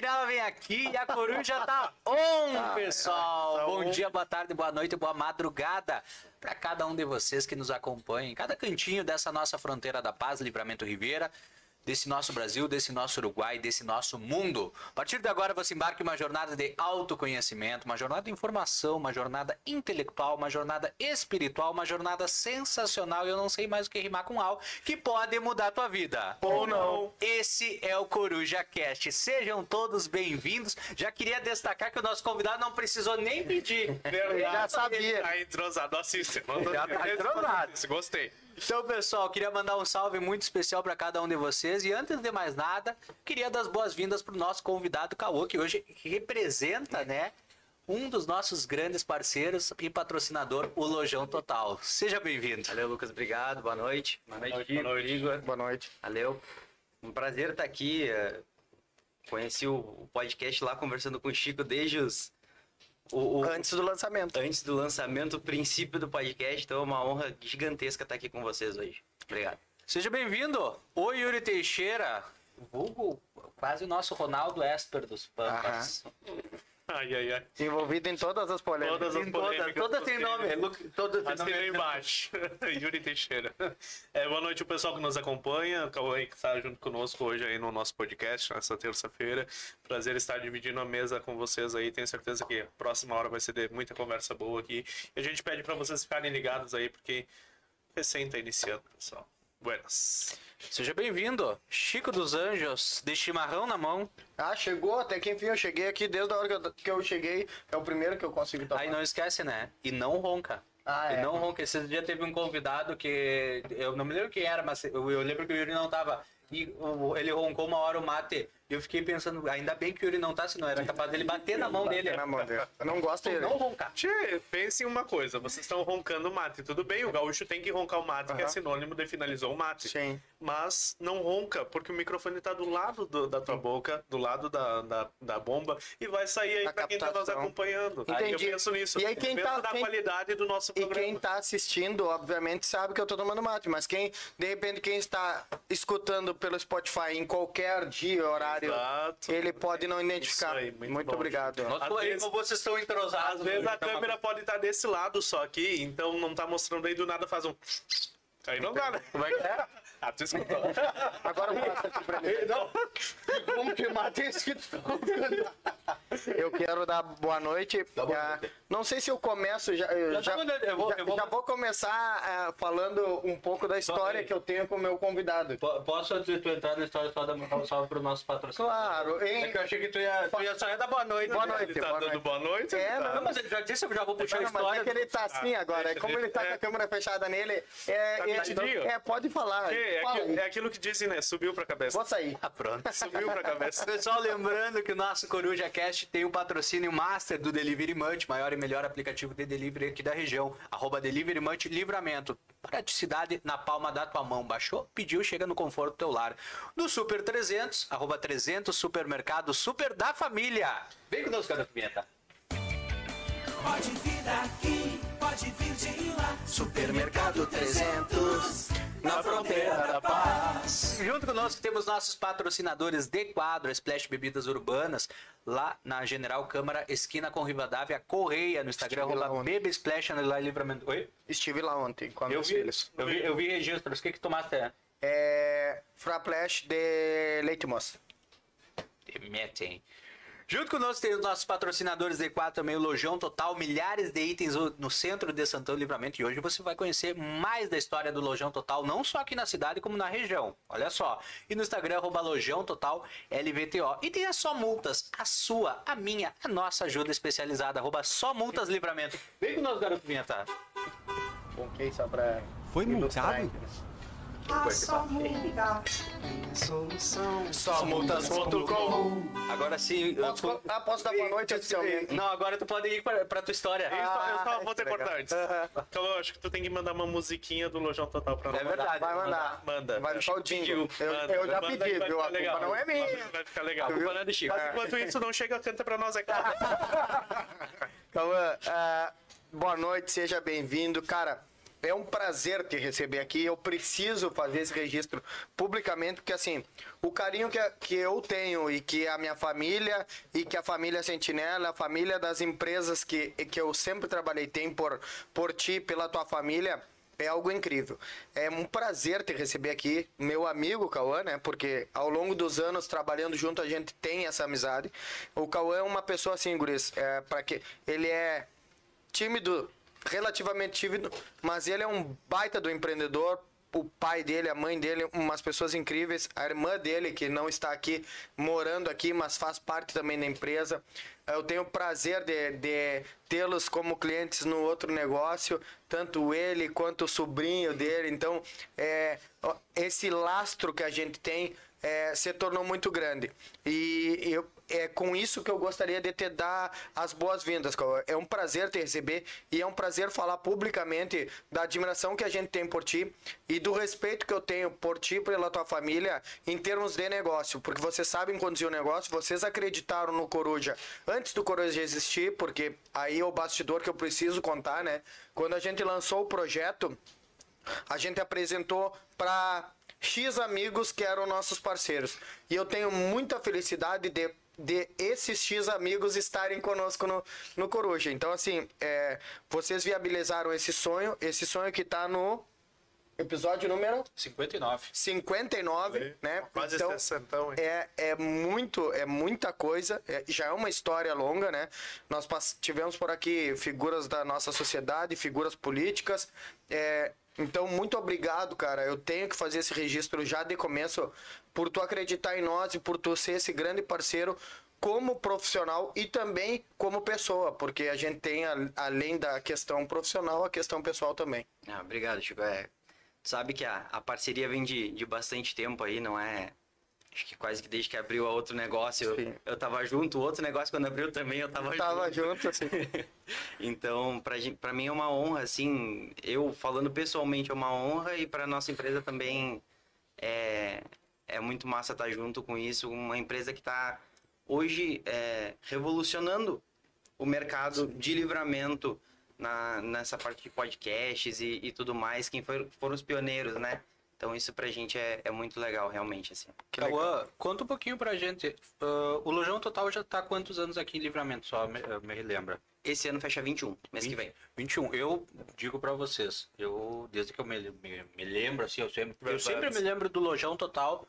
Sentinela vem aqui e a coruja tá on, pessoal. tá Bom on. dia, boa tarde, boa noite, boa madrugada para cada um de vocês que nos acompanha em cada cantinho dessa nossa fronteira da paz, Livramento Ribeira, desse nosso Brasil, desse nosso Uruguai, desse nosso mundo. A partir de agora você embarca em uma jornada de autoconhecimento, uma jornada de informação, uma jornada intelectual, uma jornada espiritual, uma jornada sensacional, e eu não sei mais o que rimar com al, que pode mudar a tua vida. Ou não. Esse é o Coruja Cast. Sejam todos bem-vindos. Já queria destacar que o nosso convidado não precisou nem pedir. Já sabia. Tá entrosado, assiste. Já tá entrosado. Gostei. Então, pessoal, queria mandar um salve muito especial para cada um de vocês. E antes de mais nada, queria dar as boas-vindas para o nosso convidado Caô, que hoje representa, né? Um dos nossos grandes parceiros e patrocinador, o Lojão Total. Seja bem-vindo. Valeu, Lucas, obrigado. Boa noite. Boa noite, boa noite. Igor. Boa noite. Valeu. Um prazer estar aqui. eh, Conheci o o podcast lá conversando com o Chico desde os. O, o- Antes do lançamento. antes do lançamento, o princípio do podcast. Então é uma honra gigantesca estar aqui com vocês hoje. Obrigado. Seja bem-vindo. O Yuri Teixeira, vulgo quase o nosso Ronaldo Esper dos Pampas. Ai, ai, ai. Envolvido em todas as polêmicas. Todas as polêmicas todas têm nome. Lu- Todas têm Assinei nome. embaixo. Yuri Teixeira. É, boa noite, o pessoal que nos acompanha. O Cauê que está junto conosco hoje aí no nosso podcast, nessa terça-feira. Prazer estar dividindo a mesa com vocês aí. Tenho certeza que a próxima hora vai ser de muita conversa boa aqui. E a gente pede para vocês ficarem ligados aí, porque recém tá iniciando, pessoal. Buenas. Seja bem-vindo. Chico dos Anjos, de chimarrão na mão. Ah, chegou, até que enfim eu cheguei aqui, desde a hora que eu, que eu cheguei, é o primeiro que eu consigo tomar. Aí não esquece, né? E não ronca. Ah, e é. não ronca. Esse dia teve um convidado que. Eu não me lembro quem era, mas eu, eu lembro que o Yuri não tava. E ele roncou uma hora o mate. E eu fiquei pensando, ainda bem que o Yuri não tá, senão era capaz dele bater na mão dele. Pelo amor de Deus. Eu não gosto dele. Não roncar. Tchê, pense em uma coisa, vocês estão roncando mate. Tudo bem, o gaúcho tem que roncar o mate, que é sinônimo de finalizou o mate. Sim. Mas não ronca, porque o microfone tá do lado do- da tua boca, do lado da, da, da bomba, e vai sair aí Da pra quem tá nos acompanhando. Entendi. Eu penso nisso. E aí quem tá- da quem- qualidade do nosso E programa. quem tá assistindo, obviamente, sabe que eu tô tomando mate, mas quem, de repente, quem está escutando pelo Spotify em qualquer dia, horário, Exato. ele pode não identificar. Isso aí, muito muito bom. obrigado. Nossa, Às como- vezes- como vocês estão entrosados. Às vezes a Tá uma- câmera pode estar desse lado só aqui, então não tá mostrando aí do nada faz um. Aí não dá, né? Como é que é? Ah, tu escutou. Agora passa aqui pra mim. Como que mata esse que Eu quero dar boa noite. boa Ah, noite. Não sei se eu começo já. Eu Já já, tá mandando, eu vou- já- eu vou- já vou começar ah, falando um pouco da história que eu tenho com o meu convidado. Po- Posso, antes de tu entrar na história, só dar um salve pro nosso patrocinador? Claro, hein? É que eu achei que tu ia, tu ia só ia dar boa noite. Boa né? noite. Ele tá boa dando noite. boa noite? É, ele tá- Não, mas ele já disse, eu já vou puxar a Não, mas história. é que ele tá assim agora. deixa Como ele- ele tá com é. a câmera fechada nele, é, Tá é, metidinho? é, pode falar. É, Fala aqui- aí. é aquilo que dizem, né? Subiu pra cabeça. Vou sair. Ah, pronto. Subiu pra cabeça. Pessoal, lembrando que o nosso Coruja Cast tem o patrocínio master do Delivery Munch, maior e melhor aplicativo de delivery aqui da região. Arroba Delivery Munch Livramento. Praticidade na palma da tua mão. Baixou, pediu, chega no conforto do teu lar. No Super 300, arroba 300 Supermercado Super da Família. Vem conosco, garoto Pimenta. Pode vir daqui, pode vir de lá. Supermercado 300, na fronteira da paz. Junto conosco temos nossos patrocinadores de quadro, Splash Bebidas Urbanas, lá na General Câmara, esquina com Rivadavia, Correia, no Instagram, lá arroba ontem. Beba Splash, underline livramento. Oi? Estive lá ontem com Eu meus vi, filhos. eu vi, eu vi registros. O que que tomaste? É. Fraplash de leite moça. Metem. Junto conosco tem os nossos patrocinadores D4 também, o Lojão Total, milhares de itens no centro de Santão Livramento. E hoje você vai conhecer mais da história do Lojão Total, não só aqui na cidade, como na região. Olha só. E no Instagram, arroba Lojão Total LVTO. E tem a Só Multas, a sua, a minha, a nossa ajuda especializada, arroba Só Multas Livramento. Vem conosco, garoto Vinheta. Ok, só pra. Foi multado? Entendeu? só muda. Só multas.com. Agora sim. Posso, eu- ah, posso dar boa noite oficialmente? Não, agora tu pode ir pra, pra tua história. Eu só, eu só Ah, vou te que legal. cortar antes. Aham. Então eu acho que tu tem que mandar uma musiquinha do Lojão Total pra nós. É verdade. Vai mandar. Manda. Vai deixar o jingle. Eu, Manda, eu já pedi, viu? A ficar culpa legal. não é minha. Vai ficar legal. A culpa não é do Chico. Mas enquanto isso, não chega, canta pra nós aqui. Cauã, ah, boa noite, seja bem-vindo. Cara, é um prazer te receber aqui. Eu preciso fazer esse registro publicamente, porque assim, o carinho que, que eu tenho e que a minha família e que a família Sentinela, a família das empresas que, que eu sempre trabalhei tem por, por ti, pela tua família, é algo incrível. É um prazer te receber aqui, meu amigo Cauã, né? Porque ao longo dos anos trabalhando junto a gente tem essa amizade. O Cauã é uma pessoa assim, Guris, é, para que ele é tímido, relativamente tímido, mas ele é um baita do empreendedor. O pai dele, a mãe dele, umas pessoas incríveis. A irmã dele, que não está aqui morando aqui, mas faz parte também da empresa. Eu tenho o prazer de, de tê-los como clientes no outro negócio, tanto ele quanto o sobrinho dele. Então, é, esse lastro que a gente tem é, se tornou muito grande. E eu, é com isso que eu gostaria de te dar as boas-vindas. É um prazer te receber e é um prazer falar publicamente da admiração que a gente tem por ti e do respeito que eu tenho por ti e pela tua família em termos de negócio, porque vocês sabem conduzir o negócio, vocês acreditaram no Coruja antes do Coruja existir, porque aí é o bastidor que eu preciso contar, né? Quando a gente lançou o projeto, a gente apresentou para X amigos que eram nossos parceiros. E eu tenho muita felicidade de, de esses X amigos estarem conosco no, no Coruja. Então, assim, é, vocês viabilizaram esse sonho, esse sonho que está no episódio número 59. 59, né? Quase então, 60, hein? é, é muito, é muita coisa, é- já é uma história longa, né? Nós tivemos por aqui figuras da nossa sociedade, figuras políticas, é, então muito obrigado, cara. Eu tenho que fazer esse registro já de começo por tu acreditar em nós e por tu ser esse grande parceiro como profissional e também como pessoa, porque a gente tem além da questão profissional, a questão pessoal também. Ah, obrigado, Chico. É, sabe que a, a parceria vem de, de bastante tempo aí, não é? Acho que quase que desde que abriu a outro negócio, Sim. eu, eu tava junto. O outro negócio, quando abriu também, eu tava, Tava junto. junto assim. Então, pra, pra mim é uma honra, assim, eu falando pessoalmente é uma honra e pra nossa empresa também é, é muito massa estar junto com isso. Uma empresa que está hoje é, revolucionando o mercado de livramento na, nessa parte de podcasts e, e tudo mais. Quem foi, foram os pioneiros, né? Então isso pra gente é, é muito legal, realmente, assim. Que legal. Cauã, conta um pouquinho pra gente. Ah, o Lojão Total já tá há quantos anos aqui em Livramento? Só me, eh, me relembra. Esse ano fecha 21, mês que vem. 21. Eu digo pra vocês, eu desde que eu me, me, me lembro, assim, eu sempre, eu sempre me lembro do Lojão Total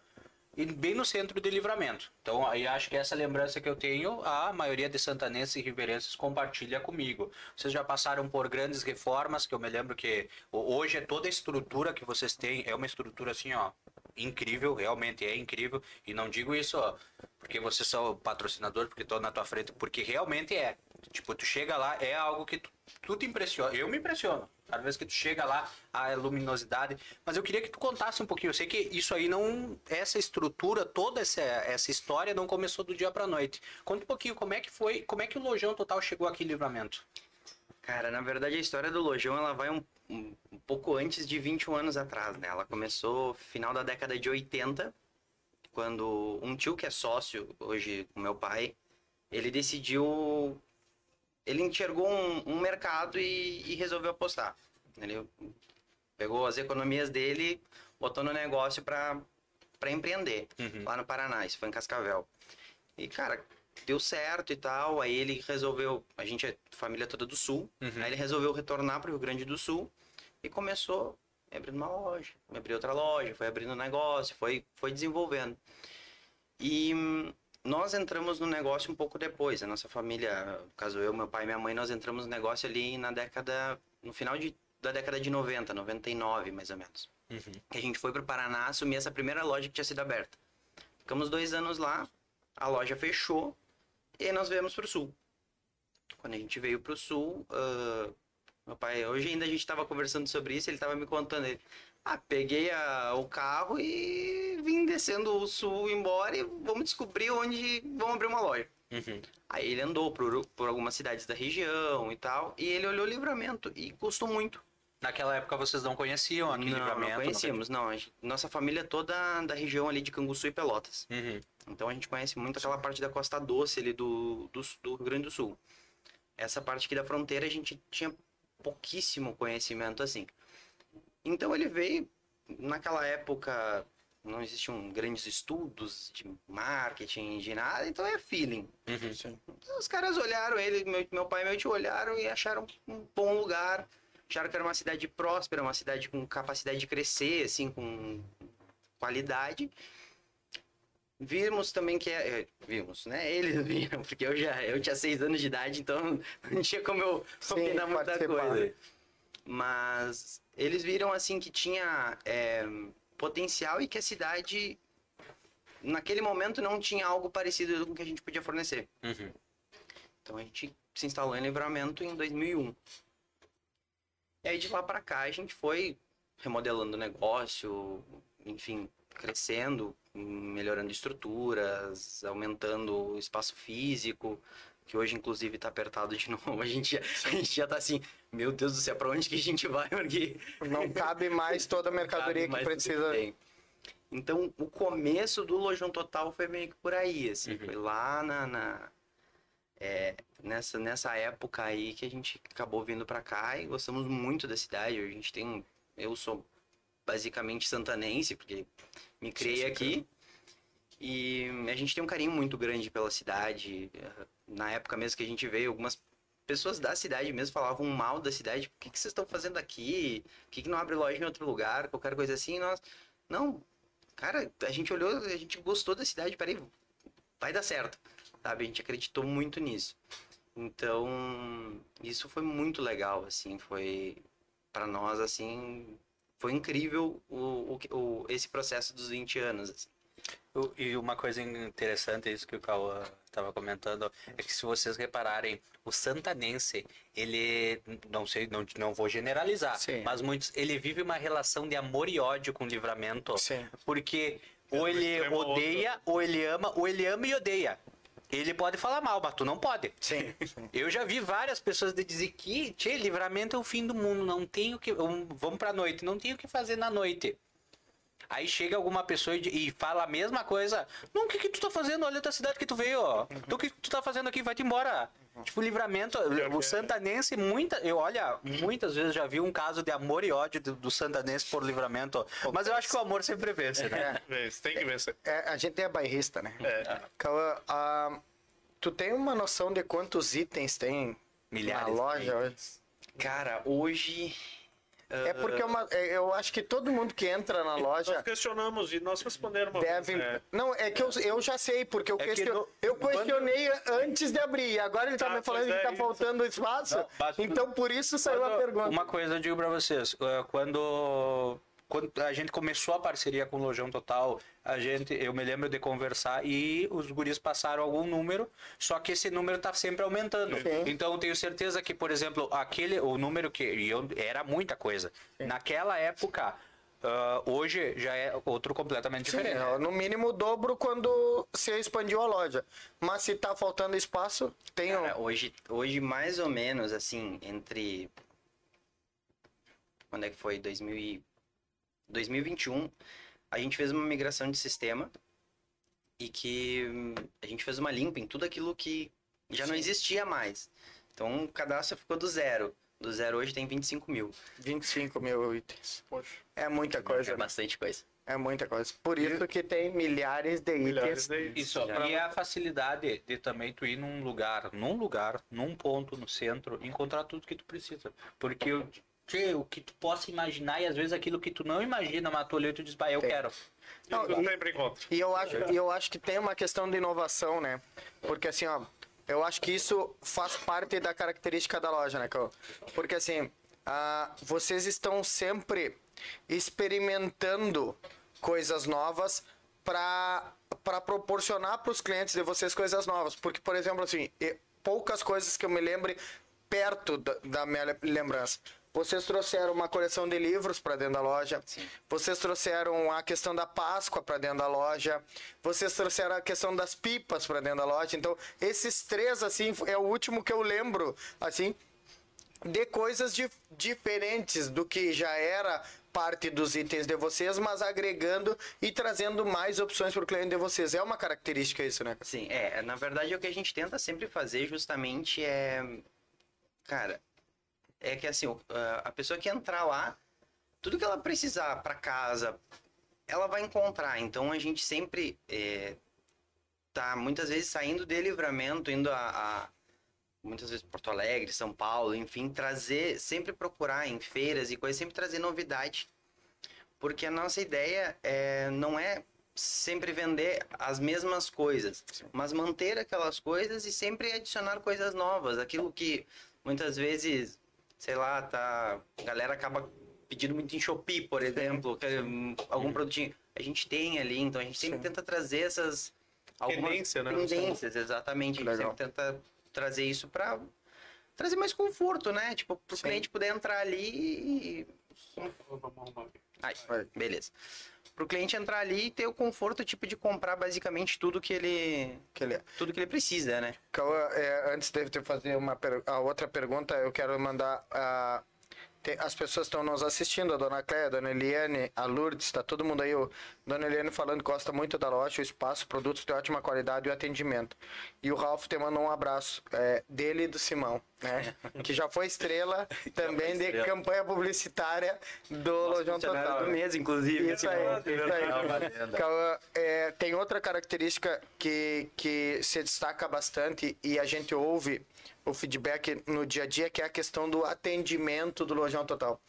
e bem no centro de Livramento. Então, aí acho que essa lembrança que eu tenho, a maioria de santanenses e riverenses compartilha comigo. Vocês já passaram por grandes reformas, que eu me lembro que ho- hoje é toda a estrutura que vocês têm, é uma estrutura assim, ó, incrível, realmente é incrível. E não digo isso, ó, porque vocês são patrocinador, porque estou na tua frente, porque realmente é. Tipo, tu chega lá, é algo que tu, tu te impressiona. Eu me impressiono. Cada vez que tu chega lá, a luminosidade. Mas eu queria que tu contasse um pouquinho. Eu sei que isso aí não. Essa estrutura, toda essa, essa história não começou do dia pra noite. Conta um pouquinho como é que foi, como é que o Lojão Total chegou aqui em livramento. Cara, na verdade a história do Lojão ela vai um, um, um pouco antes de 21 anos atrás, né? Ela começou final da década de 80, quando um tio que é sócio hoje com meu pai, ele decidiu. Ele enxergou um, um mercado e, e resolveu apostar. Ele pegou as economias dele, botou no negócio para empreender lá no Paraná, isso foi em Cascavel. E, cara, deu certo e tal. Aí ele resolveu. A gente é família toda do sul. Aí ele resolveu retornar para o Rio Grande do Sul e começou abrindo uma loja, abriu outra loja, foi abrindo um negócio, foi, foi desenvolvendo. E hum, nós entramos no negócio um pouco depois. A nossa família, no caso eu, meu pai e minha mãe, nós entramos no negócio ali na década. no final de, da década de 90, 99 mais ou menos. Que a gente foi para o Paraná assumir essa primeira loja que tinha sido aberta. Ficamos dois anos lá, a loja fechou e aí nós viemos pro sul. Quando a gente veio pro sul, ah, meu pai, hoje ainda a gente tava conversando sobre isso, ele tava me contando. Ele, ah, peguei a- o carro e vim descendo o sul embora e vamos descobrir onde vamos abrir uma loja. Aí ele andou por, por algumas cidades da região e tal, e ele olhou o livramento e gostou muito. Naquela época vocês não conheciam aqui em Não, livramento? não conhecíamos, não. Gente- nossa família toda da região ali de Canguçu e Pelotas. Uhum. Então a gente conhece muito aquela parte da Costa Doce ali do, do, do Rio Grande do Sul. Essa parte aqui da fronteira a gente tinha pouquíssimo conhecimento assim. Então ele veio, naquela época não existiam grandes estudos de marketing, de nada, então é feeling. Uhum. Então, os caras olharam ele, meu, meu pai e meu tio olharam e acharam um bom lugar. Acharam que era uma cidade próspera, uma cidade com capacidade de crescer, assim, com qualidade. Vimos também que é, é, vimos, né? Eles viram, porque eu já eu tinha seis anos de idade, então não tinha como eu Sim, opinar muita coisa. Mas eles viram assim que tinha é, potencial e que a cidade naquele momento não tinha algo parecido com o que a gente podia fornecer. Uhum. Então a gente se instalou em Livramento em 2001. E aí de lá pra cá a gente foi remodelando o negócio, enfim, crescendo, melhorando estruturas, aumentando o espaço físico, que hoje inclusive tá apertado de novo. A gente, já- a gente já tá assim, meu Deus do céu, pra onde que a gente vai? Porque Não cabe mais toda a mercadoria que precisa. tem. Então, o começo do Lojão Total foi meio que por aí, assim. Uhum. Foi lá na... na- é, nessa, nessa época aí que a gente acabou vindo pra cá e gostamos muito da cidade. A gente tem... Eu sou basicamente santanense, porque me criei aqui. E a gente tem um carinho muito grande pela cidade. Na época mesmo que a gente veio, algumas pessoas da cidade mesmo falavam mal da cidade. O que, que vocês estão fazendo aqui? Por que, que não abre loja em outro lugar? Qualquer coisa assim. Nós, não, cara, a gente olhou, a gente gostou da cidade. Peraí, vai dar certo. Sabe? A gente acreditou muito nisso. Então, isso foi muito legal, assim. Foi, para nós, assim, foi incrível o, o, que- o- esse processo dos 20 anos. assim. E uma coisa interessante, isso que o Cauã estava comentando, é que se vocês repararem, o santanense, ele, não sei, não, não vou generalizar, Sim. mas muitos, ele vive uma relação de amor e ódio com o livramento, Sim. porque ou ele odeia, ou ele ama, ou ele ama e odeia. Ele pode falar mal, mas tu não pode. Sim. Eu já vi várias pessoas de dizer que, tchê, livramento é o fim do mundo, não tenho que. Vamos pra noite, não tenho o que fazer na noite. Aí chega alguma pessoa e, fala a mesma coisa. Não, o que, que tu tá fazendo? Olha a tua cidade que tu veio, ó. Tu, o que tu tá fazendo aqui? Vai-te embora. Tipo, livramento. O santanense, muita, eu olha, muitas vezes já vi um caso de amor e ódio do, do santanense por livramento. Mas eu acho que o amor sempre vence, né? Vence, Tem que vencer. É, a gente é bairrista, né? É. Cauã, ah, tu tem uma noção de quantos itens tem Milhares. na loja hoje? Cara, hoje. É porque é uma- é- eu acho que todo mundo que entra na Nós loja questionamos e nós respondemos uma deve. vez, né? Não, é que eu, eu já sei, porque eu, É que question- no- eu questionei antes de abrir. E agora ele tá Ah, me falando que é tá isso. faltando espaço. Não, mas- então por isso saiu a Quando- pergunta. Uma coisa eu digo pra vocês, quando quando a gente começou a parceria com o Lojão Total, a gente, eu me lembro de conversar e os guris passaram algum número, só que esse número tá sempre aumentando. Sim. Então eu tenho certeza que, por exemplo, aquele o número que eu, era muita coisa. Naquela época, ah, hoje já é outro completamente Sim, diferente. é, no mínimo o dobro quando se expandiu a loja. Mas se tá faltando espaço, tem um. Cara, hoje, hoje, mais ou menos, assim, entre. Quando é que foi? 2000 e... 2021, a gente fez uma migração de sistema e que a gente fez uma limpa em tudo aquilo que já não existia mais. Então o cadastro ficou do zero. Do zero hoje tem 25 mil. 25 mil itens. Poxa, É muita coisa. É bastante coisa. É muita coisa. Por isso que tem milhares de milhares itens. de Isso, e a facilidade de também tu ir num lugar, num lugar, num ponto no centro, encontrar tudo que tu precisa. Porque o, tchê, o que tu possa imaginar e às vezes aquilo que tu não imagina, mas tu olhou e tu diz, bah, eu Tem. quero. Não, Tudo e- sempre encontra. E eu acho, e eu acho que tem uma questão de inovação, né? Porque assim, ó, eu acho que isso faz parte da característica da loja, né, Cauã? Porque assim, ah, vocês estão sempre experimentando coisas novas para para proporcionar para os clientes de vocês coisas novas. Porque, por exemplo, assim, poucas coisas que eu me lembre perto da, da minha le- lembrança. Vocês trouxeram uma coleção de livros para dentro da loja. Vocês trouxeram a questão da Páscoa para dentro da loja. Vocês trouxeram a questão das pipas para dentro da loja. Então, esses três assim é o último que eu lembro, assim, de coisas di- diferentes do que já era parte dos itens de vocês, mas agregando e trazendo mais opções para o cliente de vocês. É uma característica isso, né? Sim, é, na verdade o que a gente tenta sempre fazer justamente é, cara, é que assim, a- a pessoa que entrar lá, tudo que ela precisar para casa, ela vai encontrar. Então a gente sempre é, tá muitas vezes saindo de livramento, indo a, a muitas vezes Porto Alegre, São Paulo, enfim, trazer, sempre procurar em feiras e coisas, sempre trazer novidade. Porque a nossa ideia é, não é sempre vender as mesmas coisas, mas manter aquelas coisas e sempre adicionar coisas novas. Aquilo que muitas vezes, sei lá, tá, a galera acaba pedindo muito em Shopee, por exemplo, que, hum, algum produtinho. A gente tem ali, então a gente sempre Sim. tenta trazer essas Tendência, né? tendências, exatamente. A gente Legal. sempre tenta trazer isso para trazer mais conforto, né? Tipo, pro Sim. cliente poder entrar ali e Ai, Vai. Beleza. Pro cliente entrar ali e ter o conforto, tipo, de comprar basicamente tudo que ele, Que ele é. tudo que ele precisa, né? Cauã, é, antes de eu fazer uma per- a outra pergunta, eu quero mandar a. te- As pessoas estão nos assistindo, a dona Cléia, a dona Eliane, a Lourdes, está todo mundo aí. O dona Eliane falando que gosta muito da loja, o espaço, produtos de ótima qualidade e o atendimento. E o Ralf te mandou um abraço é, dele e do Simão, né? que já foi estrela também de estrela. campanha publicitária do Lojão Total. do mês, inclusive. Isso aí, isso aí. Cauã, é, tem outra característica que, que se destaca bastante e a gente ouve o feedback no dia a dia, que é a questão do atendimento do Lojão Total.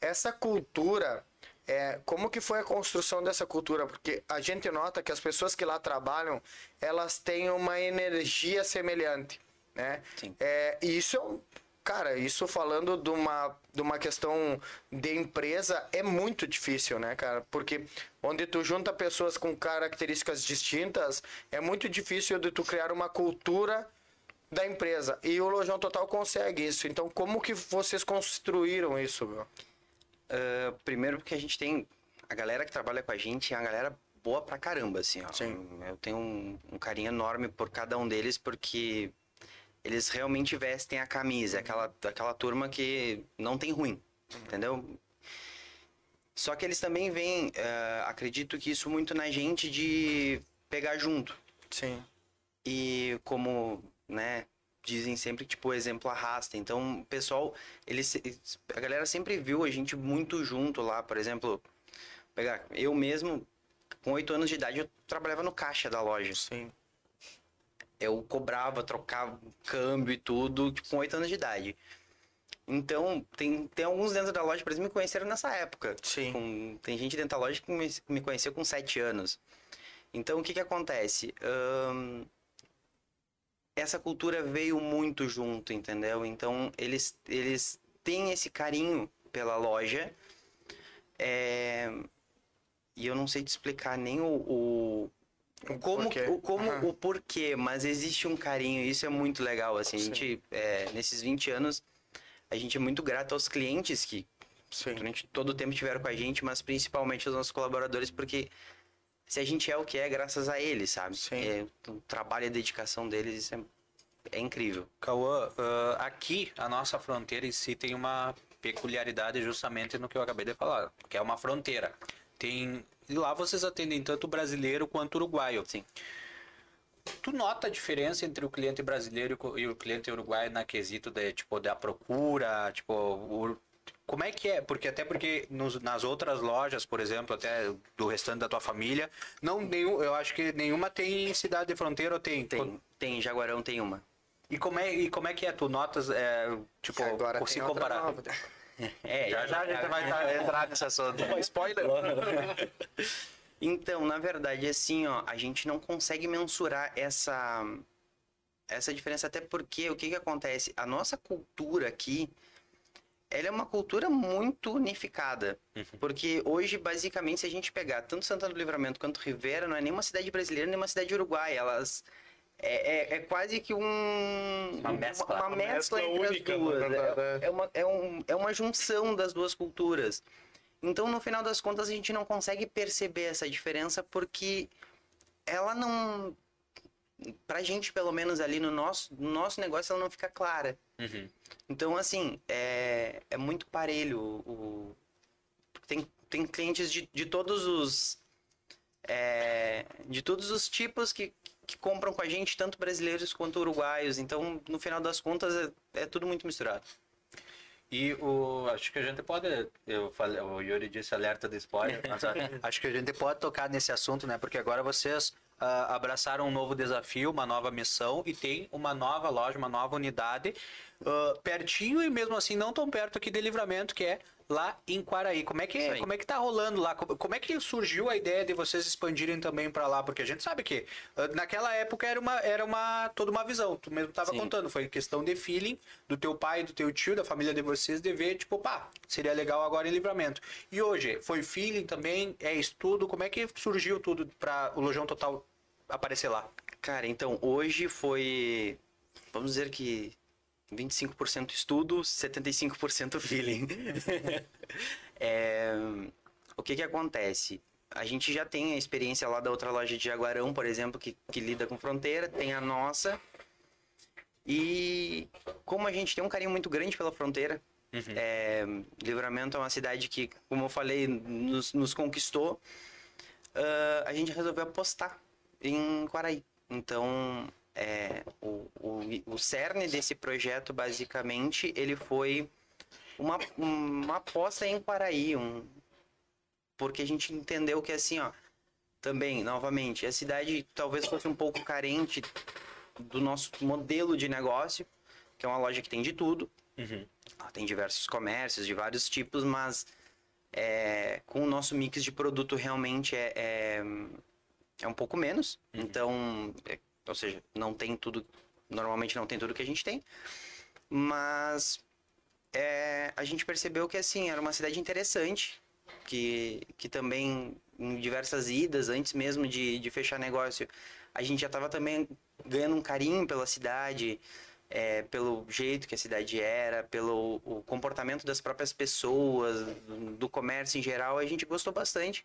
Essa cultura, é, como que foi a construção dessa cultura? Porque a gente nota que as pessoas que lá trabalham, elas têm uma energia semelhante, né? Sim. É, e isso é um... Cara, isso falando de uma, de uma questão de empresa é muito difícil, né, cara? Porque onde tu junta pessoas com características distintas, é muito difícil de tu criar uma cultura da empresa. E o Lojão Total consegue isso. Então, como que vocês construíram isso, meu? Ah, primeiro porque a gente tem... A galera que trabalha com a gente é uma galera boa pra caramba, assim, ó. Sim. Eu tenho um, um carinho enorme por cada um deles, porque eles realmente vestem a camisa. Aquela, aquela turma que não tem ruim, entendeu? Só que eles também veem, ah, acredito que isso muito na gente de pegar junto. Sim. E como, né, dizem sempre que, tipo, o exemplo arrasta. Então, o pessoal, eles, a galera sempre viu a gente muito junto lá. Por exemplo, pegar, eu mesmo, com oito anos de idade, eu trabalhava no caixa da loja. Sim. Eu cobrava, trocava câmbio e tudo, tipo, com oito anos de idade. Então, tem, tem alguns dentro da loja, por exemplo, que me conheceram nessa época. Sim. Com- tem gente dentro da loja que me, me conheceu com sete anos. Então, o que que acontece? Ahn, essa cultura veio muito junto, entendeu? Então, eles, eles têm esse carinho pela loja. É, E eu não sei te explicar nem o... o... O como, porquê. o, como Aham. o porquê, mas existe um carinho, isso é muito legal, assim, a gente, é, nesses 20 anos, a gente é muito grato aos clientes que Sim. durante todo o tempo tiveram com a gente, mas principalmente os nossos colaboradores, porque se a gente é o que é, graças a eles, sabe? Sim. É, o trabalho e a dedicação deles, isso é, é incrível. Cauã, ah, aqui a nossa fronteira em si tem uma peculiaridade justamente no que eu acabei de falar, que é uma fronteira. Tem e lá vocês atendem tanto brasileiro quanto uruguaio. Sim. Tu nota a diferença entre o cliente brasileiro e e o cliente uruguaio na quesito de tipo da procura, tipo o- como é que é? Porque até porque nos- nas outras lojas, por exemplo, até do restante da tua família, não nenhum, eu acho que nenhuma tem cidade de fronteira ou tem. Tem, tem, Jaguarão tem uma. E como é, e como é que é? Tu notas, é, tipo, Agora se tem outra comparar? nova. É, Já já a gente vai tá- entrar nesse assunto. spoiler. Então, na verdade, assim, ó, a gente não consegue mensurar essa essa diferença até porque o que que acontece? A nossa cultura aqui, ela é uma cultura muito unificada. Porque hoje, basicamente, se a gente pegar tanto Santana do Livramento quanto Rivera, não é nem uma cidade brasileira, nem uma cidade uruguaia. Elas é, é, é quase que um Uma mescla. uma, Uma mescla mescla entre única, as duas. É, é uma, é, um, é uma junção das duas culturas. Então, no final das contas, a gente não consegue perceber essa diferença porque ela não. Pra gente, pelo menos ali no nosso, no nosso negócio, ela não fica clara. Uhum. Então, assim, é, é muito parelho. O, tem, tem clientes de, de todos os. é, de todos os tipos que, que compram com a gente, tanto brasileiros quanto uruguaios. Então, no final das contas, é, é tudo muito misturado. E o, acho que a gente pode, eu falei, o Yuri disse alerta de spoiler, acho que a gente pode tocar nesse assunto, né? Porque agora vocês ah, abraçaram um novo desafio, uma nova missão e tem uma nova loja, uma nova unidade ah, pertinho e mesmo assim não tão perto aqui de Livramento, que é lá em Quaraí. Como é que como é que tá rolando lá? Como, como é que surgiu a ideia de vocês expandirem também para lá? Porque a gente sabe que ah, naquela época era uma era uma toda uma visão. Tu mesmo tava Sim. contando, foi questão de feeling do teu pai, do teu tio, da família de vocês de ver, tipo, pá, seria legal agora em Livramento. E hoje, foi feeling também, é estudo, como é que surgiu tudo para o Lojão Total aparecer lá? Cara, então hoje foi, vamos dizer que 25% estudo, 75% feeling. É, o que que acontece? A gente já tem a experiência lá da outra loja de Jaguarão, por exemplo, que, que lida com fronteira, tem a nossa. E como a gente tem um carinho muito grande pela fronteira, é, Livramento é uma cidade que, como eu falei, nos, nos conquistou, ah, a gente resolveu apostar em Quaraí. Então, é, o, o, o cerne desse projeto, basicamente, ele foi uma, uma aposta em Quaraí, um, porque a gente entendeu que, assim, ó, também, novamente, a cidade talvez fosse um pouco carente do nosso modelo de negócio, que é uma loja que tem de tudo. Ela tem diversos comércios de vários tipos, mas é, com o nosso mix de produto realmente é, é, é um pouco menos. Então, é, ou seja, não tem tudo, normalmente não tem tudo que a gente tem, mas é, a gente percebeu que assim era uma cidade interessante, que, que também em diversas idas antes mesmo de, de fechar negócio, a gente já estava também ganhando um carinho pela cidade, é, pelo jeito que a cidade era, pelo o comportamento das próprias pessoas, do, do comércio em geral, a gente gostou bastante.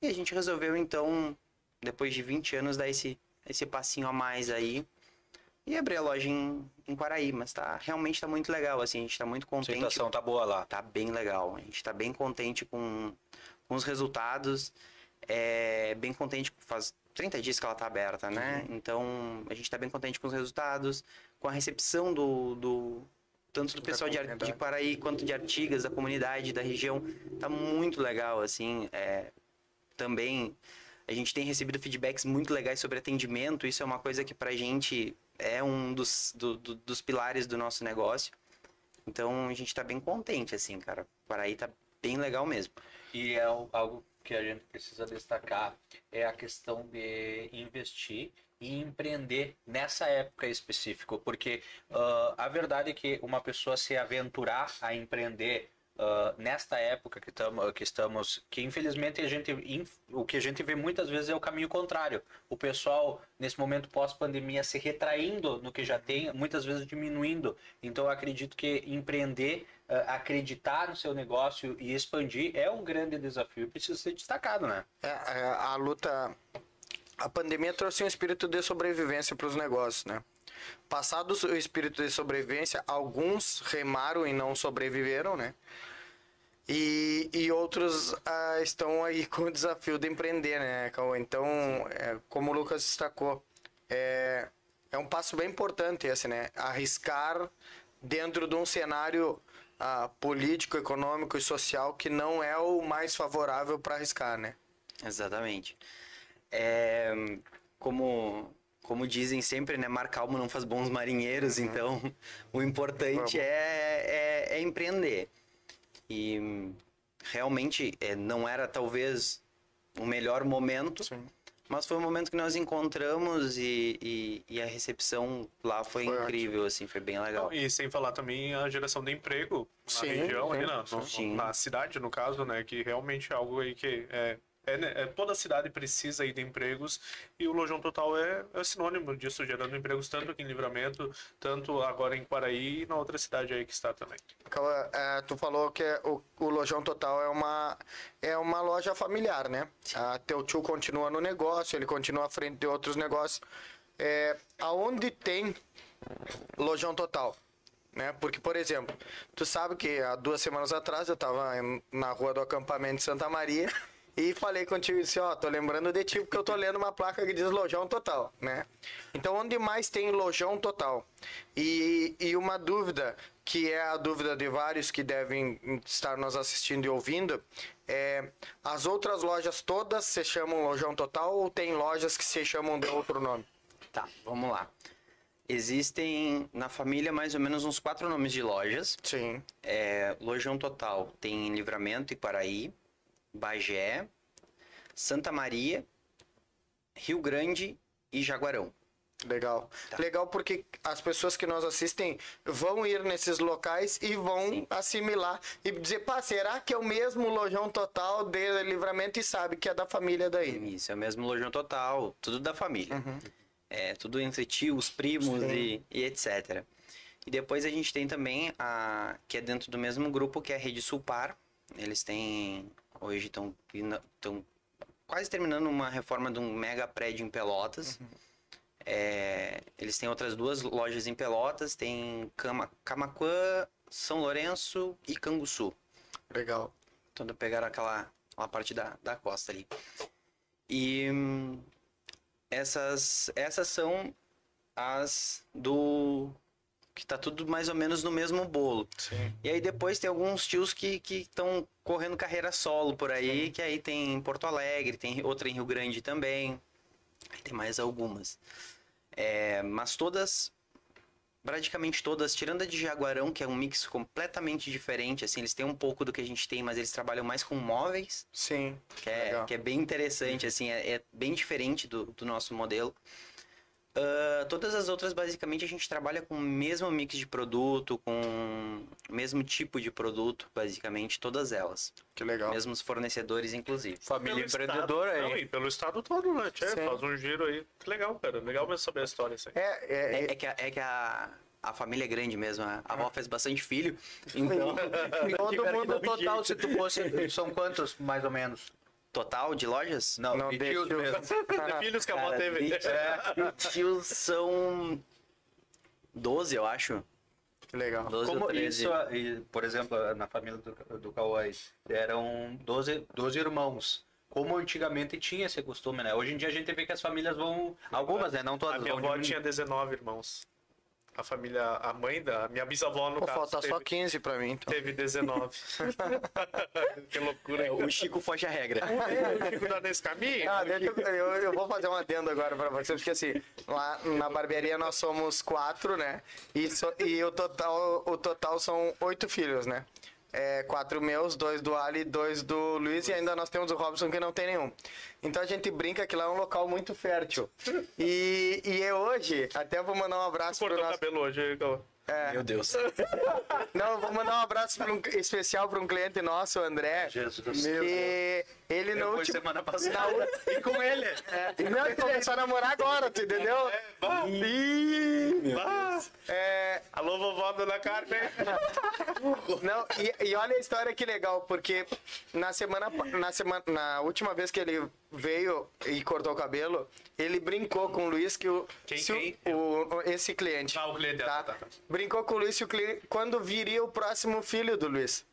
E a gente resolveu então, depois de 20 anos, dar esse, esse passinho a mais aí e abrir a loja em, em Quaraí. Mas tá, realmente tá muito legal, assim, a gente tá muito A contente. situação tá boa lá. Tá bem legal. A gente tá bem contente com, com os resultados. É, bem contente, faz 30 dias que ela tá aberta, né? Então, a gente tá bem contente com os resultados, com a recepção do, do tanto do pessoal de, de quanto de Artigas, da comunidade, da região. Tá muito legal, assim. É, também a gente tem recebido feedbacks muito legais sobre atendimento. Isso é uma coisa que pra gente é um dos, do- do- dos pilares do nosso negócio. Então a gente tá bem contente, assim, cara. Paraí tá bem legal mesmo. E é algo que a gente precisa destacar é a questão de investir e empreender nessa época específica, porque ah, a verdade é que uma pessoa se aventurar a empreender ah, nesta época que, tamo, que estamos, que infelizmente a gente, inf- o que a gente vê muitas vezes é o caminho contrário. O pessoal nesse momento pós-pandemia se retraindo no que já tem, muitas vezes diminuindo. Então eu acredito que empreender ah, acreditar no seu negócio e expandir é um grande desafio e precisa ser destacado, né? É, é, a luta. A pandemia trouxe um espírito de sobrevivência para os negócios, né? Passado o espírito de sobrevivência, alguns remaram e não sobreviveram, né? E, e outros ah, estão aí com o desafio de empreender, né, Cauã? Então, é, como o Lucas destacou, é, é um passo bem importante esse, né? Arriscar dentro de um cenário ah, político, econômico e social que não é o mais favorável para arriscar, né? Exatamente. É, como, como dizem sempre, né? Mar calmo não faz bons marinheiros, então o importante é, é, é empreender. E realmente é, não era talvez o melhor momento, Sim. mas foi um momento que nós encontramos e, e, e a recepção lá foi, Foi incrível, assim, foi bem legal. E sem falar também a geração de emprego na Sim, região, ali na, no- sim. na cidade, no caso, né? Que realmente é algo aí que é, é, né, é- toda cidade precisa aí de empregos e o Lojão Total é, é sinônimo disso, gerando empregos tanto aqui em Livramento, tanto agora em Quaraí e na outra cidade aí que está também. Cauã, é, tu falou que o, o Lojão Total é uma, é uma loja familiar, né? Ah, teu tio continua no negócio, ele continua à frente de outros negócios. É, aonde tem Lojão Total? Né? Porque, por exemplo, tu sabe que há duas semanas atrás eu estava na rua do acampamento de Santa Maria e falei contigo disse, ó, tô lembrando de ti porque eu tô lendo uma placa que diz Lojão Total, né? Então, onde mais tem Lojão Total? E, e uma dúvida que é a dúvida de vários que devem estar nos assistindo e ouvindo, é, as outras lojas todas se chamam Lojão Total ou tem lojas que se chamam de outro nome? Tá, vamos lá. Existem na família mais ou menos uns quatro nomes de lojas. Sim. É, Lojão Total tem Livramento e Paraí, Bagé, Santa Maria, Rio Grande e Jaguarão. Legal. Tá. Legal porque as pessoas que nos assistem vão ir nesses locais e vão Sim. assimilar e dizer, pá, será que é o mesmo lojão total de livramento e sabe que é da família daí? Isso, é o mesmo Lojão Total, tudo da família. É, tudo entre tios, primos e, e etc. E depois a gente tem também a que é dentro do mesmo grupo, que é a Rede Sulpar. Eles têm hoje estão estão quase terminando uma reforma de um mega prédio em Pelotas. É, eles têm outras duas lojas em Pelotas, tem Cama, Camaquã, São Lourenço e Canguçu. Legal. Então pegaram aquela, aquela parte da, da costa ali. E hum, essas, essas são as do. Que tá tudo mais ou menos no mesmo bolo. Sim. E aí depois tem alguns tios que estão correndo carreira solo por aí, que aí tem em Porto Alegre, tem outra em Rio Grande também. Aí tem mais algumas. É, mas todas, praticamente todas, tirando a de Jaguarão, que é um mix completamente diferente, assim, eles têm um pouco do que a gente tem, mas eles trabalham mais com móveis, Sim. que é, Legal. que é bem interessante, assim, é, é bem diferente do, do nosso modelo. Ah, todas as outras, basicamente, a gente trabalha com o mesmo mix de produto, com o mesmo tipo de produto, basicamente, todas elas. Que legal. Mesmos fornecedores, inclusive. Família Pelo empreendedora estado, aí. Não, e pelo estado todo, né? Tchê, faz um giro aí. Que legal, cara. Legal mesmo saber a história isso aí. É, é, É, é, é que, a, é que a, a família é grande mesmo, a, a avó fez bastante filho, então... Todo mundo total, se tu fosse. São quantos, mais ou menos? Total de lojas? Não, Não, de tios tios. mesmo. De filhos que a avó Cara, teve. de- de tios são 12, eu acho. que legal. 12 Como ou 13. isso, e, por exemplo, na família do, do Kauai, eram 12, 12 irmãos. Como antigamente tinha esse costume, né? Hoje em dia a gente vê que as famílias vão. Algumas, né? Não A todas. minha vão avó tinha 19 irmãos. A família, a mãe da a minha bisavó, no Pô, caso, falta teve, só 15 pra mim, então. teve 19. que loucura. É, o Chico foge a regra. O Chico tá nesse caminho? Ah, deixa eu, eu, eu vou fazer um adendo agora pra vocês, porque assim, lá na barbearia nós somos quatro, né? E, so- e o, total, o total são oito filhos, né? É, quatro meus, dois do Ali, dois do Luiz e ainda nós temos o Robson que não tem nenhum. Então a gente brinca que lá é um local muito fértil. E, e é hoje, até vou mandar um abraço pro Cortou o nosso. cabelo hoje, Cauã. É, Meu Deus. não, vou mandar um abraço pra um- especial para um cliente nosso, o André. Jesus. Que ele no Foi semana passada. na E com ele. Não, ele começou a namorar agora, tu entendeu? Ih, Ah, é, alô, vovó Dona Carmen. não, e, e olha a história que legal, porque na semana, na semana, na última vez que ele veio e cortou o cabelo, ele brincou com o Luiz que o, Quem, quem? o- esse cliente, Ah, o cliente, tá, tá. Brincou com o Luiz quando viria o próximo filho do Luiz.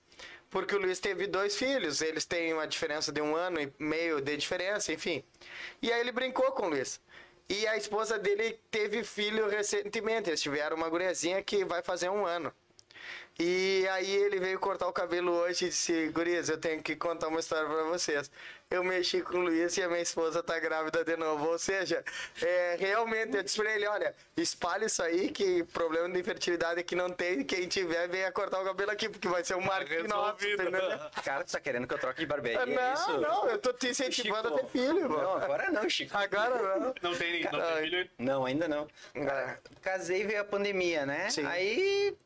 Porque o Luiz teve dois filhos, eles têm uma diferença de um ano e meio de diferença, enfim. E aí ele brincou com o Luiz. E a esposa dele teve filho recentemente, eles tiveram uma guriazinha que vai fazer um ano. E aí ele veio cortar o cabelo hoje e disse, gurias, eu tenho que contar uma história pra vocês. Eu mexi com o Luiz e a minha esposa tá grávida de novo. Ou seja, é, realmente, eu disse pra ele, olha, espalha isso aí, que problema de infertilidade que não tem, quem tiver, venha cortar o cabelo aqui, porque vai ser um marketing nosso, entendeu? Cara, tu tá querendo que eu troque de barbearia, é Não, isso? não, eu tô te incentivando a ter filho, Não, mano. agora não, Chico. Agora não. Não tem, não tem filho. Não, ainda não. É, Casei e veio a pandemia, né? Sim. Aí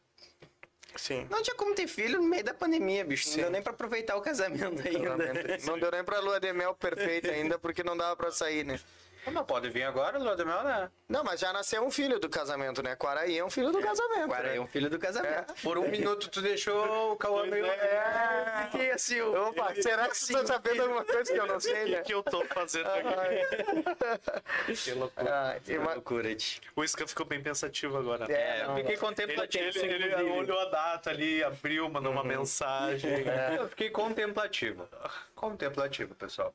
sim. não tinha como ter filho no meio da pandemia, bicho. Não Sim. deu nem pra aproveitar o casamento ainda. Não deu nem pra lua de mel perfeita ainda, porque não dava pra sair, né? Não pode vir agora, Lua de Mel, né? Não, mas já nasceu um filho do casamento, né? Quaraí é um filho do casamento. Agora né? é um filho do casamento. Por um minuto tu deixou o Cauã meio. É. Fiquei assim, ó. Opa, será que você tá sabendo alguma coisa que eu não sei, O né? que eu tô fazendo aqui? Que loucura. Ah, Que uma- loucura, tio. O Isca ficou bem pensativo agora. né? É, Eu não, fiquei Ele, contemplativo. ele, ele inclusive. olhou a data ali, abriu, mandou uma mensagem. Eu fiquei contemplativo. Contemplativo, pessoal.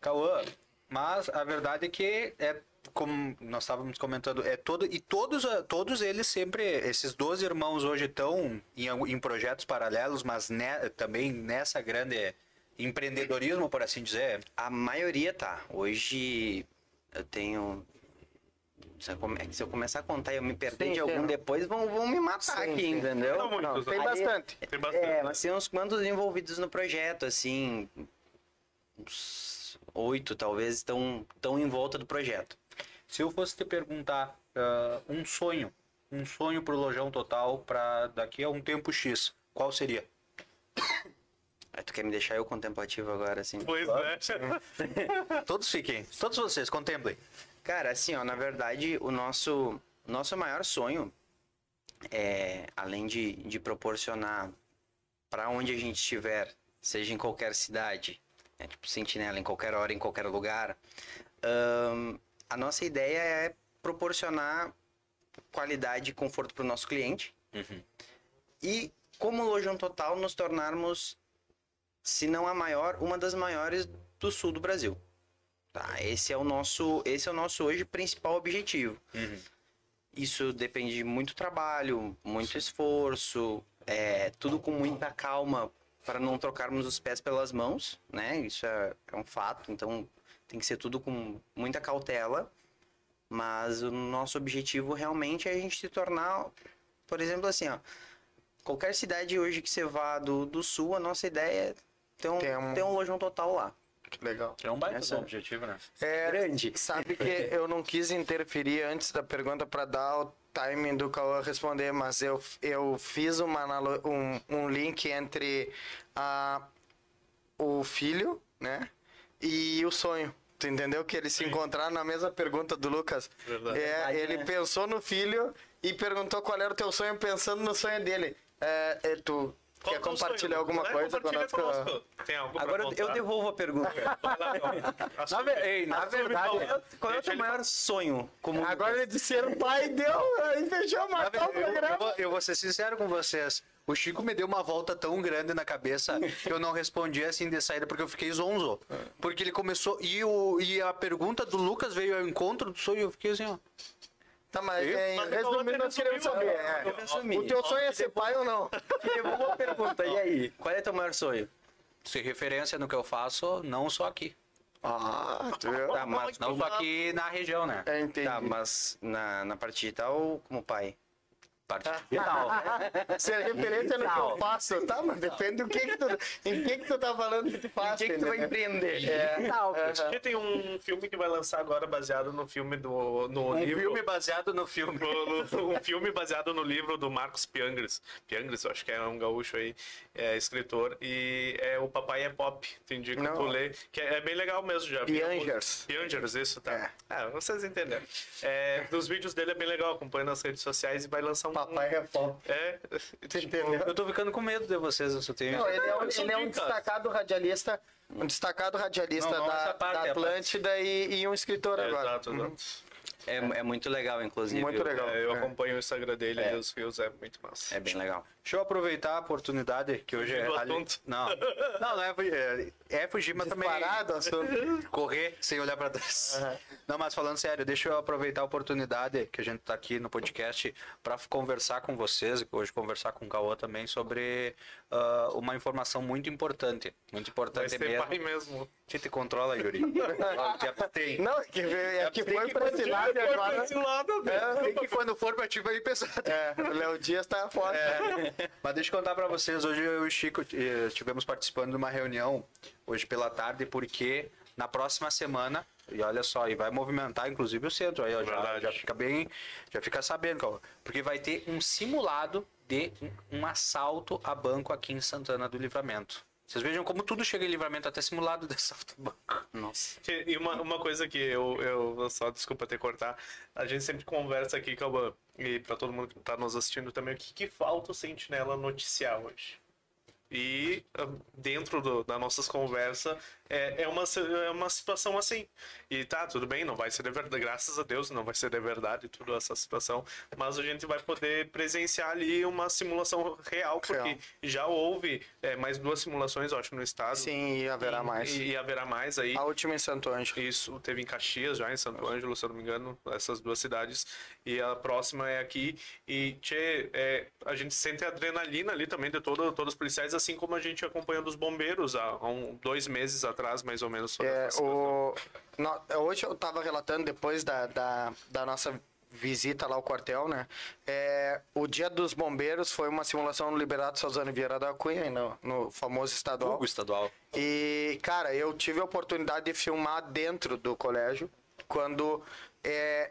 Cauã, mas a verdade é que é como nós estávamos comentando, é todo e todos ah, todos eles sempre esses 12 irmãos hoje estão em, em projetos paralelos, mas ne- também nessa grande empreendedorismo, por assim dizer. A maioria tá. Hoje eu tenho. Se eu, é começar a contar e eu me perder Sim, de algum depois, vão, vão me matar Sim, aqui, entendeu? Não muitos, Tem né? bastante. Tem bastante. É, mas tem uns quantos envolvidos no projeto, assim. Uns oito, talvez, estão, estão em volta do projeto. Se eu fosse te perguntar ah, um sonho, um sonho pro Lojão Total para daqui a um tempo X, qual seria? Aí tu quer me deixar eu contemplativo agora, assim? Pois é. Todos fiquem, todos vocês contemplem. Cara, assim, ó, na verdade, o nosso, nosso maior sonho é, além de, de proporcionar para onde a gente estiver, seja em qualquer cidade, né, tipo sentinela em qualquer hora, em qualquer lugar, ahn, a nossa ideia é proporcionar qualidade e conforto para o nosso cliente. E, como Lojão Total, nos tornarmos, se não a maior, uma das maiores do sul do Brasil. Tá, esse é o nosso, esse é o nosso hoje principal objetivo. Isso depende de muito trabalho, muito esforço, é, tudo com muita calma para não trocarmos os pés pelas mãos, né? Isso é, é um fato, então tem que ser tudo com muita cautela. Mas o nosso objetivo realmente é a gente se tornar, por exemplo, assim, ó, qualquer cidade hoje que você vá do, do sul, a nossa ideia é ter um, Tem um- ter um lojão total lá. Que legal. É um baita Essa- objetivo, né? É, Grande. Sabe que eu não quis interferir antes da pergunta para dar o timing do Cauã responder, mas eu, eu fiz uma, um, um link entre a, o filho, né? E o sonho. Tu entendeu? Que eles se encontraram na mesma pergunta do Lucas. Verdade. É, Verdade, ele né? pensou no filho e perguntou qual era o teu sonho pensando no sonho dele. É, é, tu Qual quer que é compartilhar sonho? alguma É, coisa compartilha conosco? conosco. Tem algo Agora eu devolvo a pergunta. Na, ver- ei, na verdade. Qual é o teu ele maior sonho? Como Agora ele disse ser pai deu, aí fechou, matou o eu, programa. vou, eu vou ser sincero com vocês. O Chico me deu uma volta tão grande na cabeça que eu não respondi assim de saída porque eu fiquei zonzo. Porque ele começou. E, o, e a pergunta do Lucas veio ao encontro do sonho e eu fiquei assim, ó. Tá, mas Eu? o resumindo, nós queremos saber. né? é. O teu sonho é ser pai ou não? Devolvo a pergunta. E aí? Qual é teu maior sonho? Se referência no que eu faço, não só aqui. Ah, tu viu? Tá, mas, Não só aqui na região, né? É, entendi. tá, mas na, na parte digital como pai? Parte digital. Se é referência no que eu faço, tá? Mas depende do que que tu... Em que que tu tá falando que tu faz, O que, que tu vai empreender? É, aham. Porque tem um filme que vai lançar agora baseado no filme do no Um livro filme baseado no filme. no- no- um filme baseado no livro do Marcos Piangres. Piangres, eu acho que é um gaúcho aí, é escritor. E é o Papai é Pop, te indico Não. tu ler. Que é, é bem legal mesmo já. Piangers. Piangers, isso, tá. É. Ah, vocês entenderam. É, dos vídeos dele é bem legal, acompanha nas redes sociais e vai lançar um... Papai é pop. É, entendeu? Eu tô ficando com medo de vocês, eu só tenho. Não, ele é um, ele é um destacado radialista, um destacado radialista Não, não da, parte, da é. Atlântida e, e um escritor é, agora. exato, Uhum. É, é muito legal, inclusive. Muito legal. É, eu É. acompanho o Instagram dele e os rios, é muito massa. É bem legal. Deixa eu aproveitar a oportunidade que hoje é. Não, não, não é, fugir, é, é fugir, mas também. Disparado assunto. correr sem olhar para trás. Não, mas falando sério, deixa eu aproveitar a oportunidade que a gente tá aqui no podcast para conversar com vocês e hoje conversar com o Cauã também sobre ah, uma informação muito importante, muito Vai importante ser mesmo. pai mesmo. Te, te controla, Yuri. Tem. Não, é que, é que foi pra esse lado e agora... esse lado? É, tem que quando for pra ti vai pesado. É, o Léo Dias tá fora. É, mas deixa eu contar pra vocês, hoje eu e o Chico eh, estivemos participando de uma reunião hoje pela tarde, porque na próxima semana, e olha só, e vai movimentar inclusive o centro, aí ó, já, já fica bem, já fica sabendo, porque vai ter um simulado de um, um assalto a banco aqui em Santana do Livramento. Vocês vejam como tudo chega em livramento, até simulado de assalto a banco. Nossa. E uma, uma coisa que eu, eu só desculpa ter cortar, a gente sempre conversa aqui, Calban, e pra todo mundo que tá nos assistindo também, o que, que falta o Sentinela noticiar hoje? E ah, dentro do, das nossas conversas é, é, uma, é uma situação assim. E tá, tudo bem, não vai ser de verdade, graças a Deus, não vai ser de verdade toda essa situação, mas a gente vai poder presenciar ali uma simulação real, porque Real. já houve é, mais duas simulações, eu acho, no estado. Sim, e haverá E- mais. E, haverá mais aí. A última em Santo Ângelo. Isso, teve em Caxias já, em Santo Ângelo, se eu não me engano, essas duas cidades. E a próxima é aqui. E, tchê, é, a gente sente a adrenalina ali também de todo, todos os policiais, assim como a gente acompanhando os bombeiros há, há um, dois meses atrás, mais ou menos. sobre É, o... no- Hoje eu estava relatando, depois da, da, da nossa visita lá ao quartel, né? É, o dia dos bombeiros foi uma simulação no Liberato Salzano Vieira da Cunha, no, no famoso estadual. Hugo estadual. E, cara, eu tive a oportunidade de filmar dentro do colégio, quando é,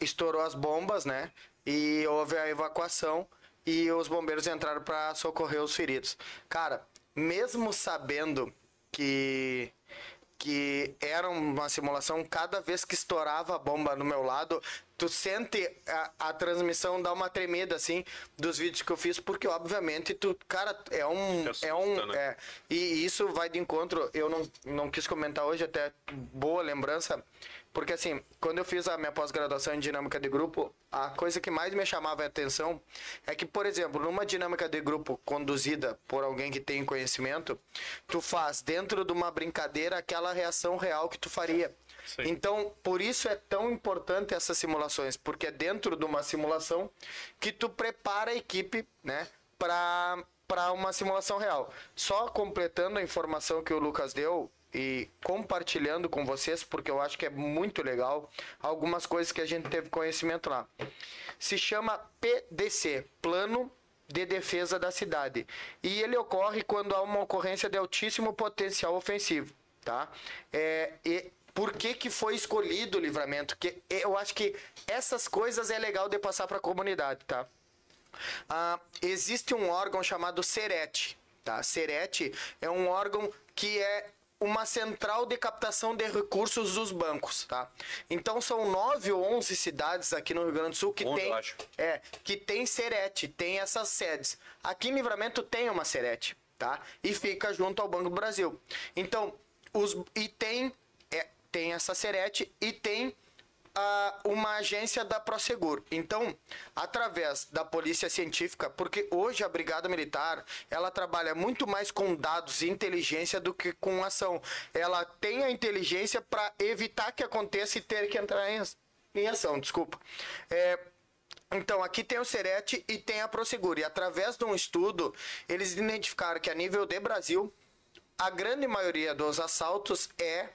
estourou as bombas, né? E houve a evacuação e os bombeiros entraram para socorrer os feridos. Cara, mesmo sabendo que que era uma simulação, cada vez que estourava a bomba no meu lado, tu sente a, a transmissão dar uma tremida assim dos vídeos que eu fiz, porque obviamente tu, cara, é um assusta, é um né? é, e isso vai de encontro, eu não, não quis comentar hoje, até boa lembrança, porque assim, quando eu fiz a minha pós-graduação em dinâmica de grupo, a coisa que mais me chamava a atenção é que, por exemplo, numa dinâmica de grupo conduzida por alguém que tem conhecimento, tu faz dentro de uma brincadeira aquela reação real que tu faria. Sim. Então, por isso é tão importante essas simulações, porque é dentro de uma simulação que tu prepara a equipe, né, para para uma simulação real. Só completando a informação que o Lucas deu e compartilhando com vocês, porque eu acho que é muito legal algumas coisas que a gente teve conhecimento lá. Se chama PDC, Plano de Defesa da Cidade, e ele ocorre quando há uma ocorrência de altíssimo potencial ofensivo, tá? É, e por que, que foi escolhido o livramento? Que eu acho que essas coisas é legal de passar para a comunidade, tá? Ah, existe um órgão chamado SERET. Tá? SERET é um órgão que é uma central de captação de recursos dos bancos. Tá? Então são nove ou onze cidades aqui no Rio Grande do Sul que Onze, tem, eu acho. é, que tem SERET, tem essas sedes. Aqui em Livramento tem uma SERET, tá? E fica junto ao Banco do Brasil. Então, os, e tem, é, tem essa SERET e tem uma agência da Prosegur. Então, através da polícia científica, porque hoje a Brigada Militar, ela trabalha muito mais com dados e inteligência do que com ação. Ela tem a inteligência para evitar que aconteça e ter que entrar em, em ação, desculpa. É, então, aqui tem o Serete e tem a Prosegur. E através de um estudo, eles identificaram que a nível de Brasil, a grande maioria dos assaltos é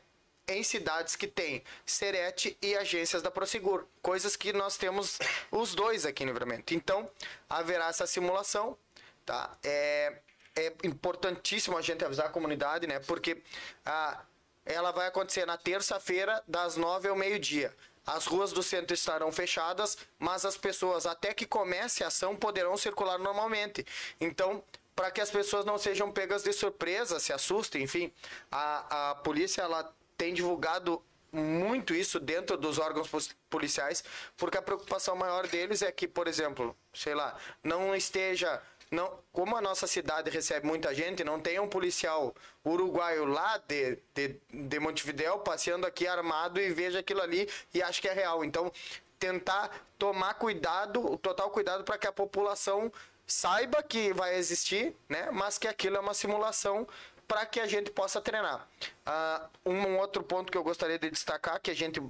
em cidades que tem Serete e agências da Prosegur. Coisas que nós temos os dois aqui em Livramento. Então, haverá essa simulação, tá? É, é importantíssimo a gente avisar a comunidade, né? Porque ah, ela vai acontecer na terça-feira, das nove ao meio-dia. As ruas do centro estarão fechadas, mas as pessoas, até que comece a ação, poderão circular normalmente. Então, para que as pessoas não sejam pegas de surpresa, se assustem, enfim, a, a polícia ela tem divulgado muito isso dentro dos órgãos policiais, porque a preocupação maior deles é que, por exemplo, sei lá, não esteja não, como a nossa cidade recebe muita gente, não tem um policial uruguaio lá de, de, de Montevidéu passeando aqui armado e veja aquilo ali e acha que é real. Então, tentar tomar cuidado, o total cuidado para que a população saiba que vai existir, né? Mas que aquilo é uma simulação para que a gente possa treinar. Ah, um outro ponto que eu gostaria de destacar, que a gente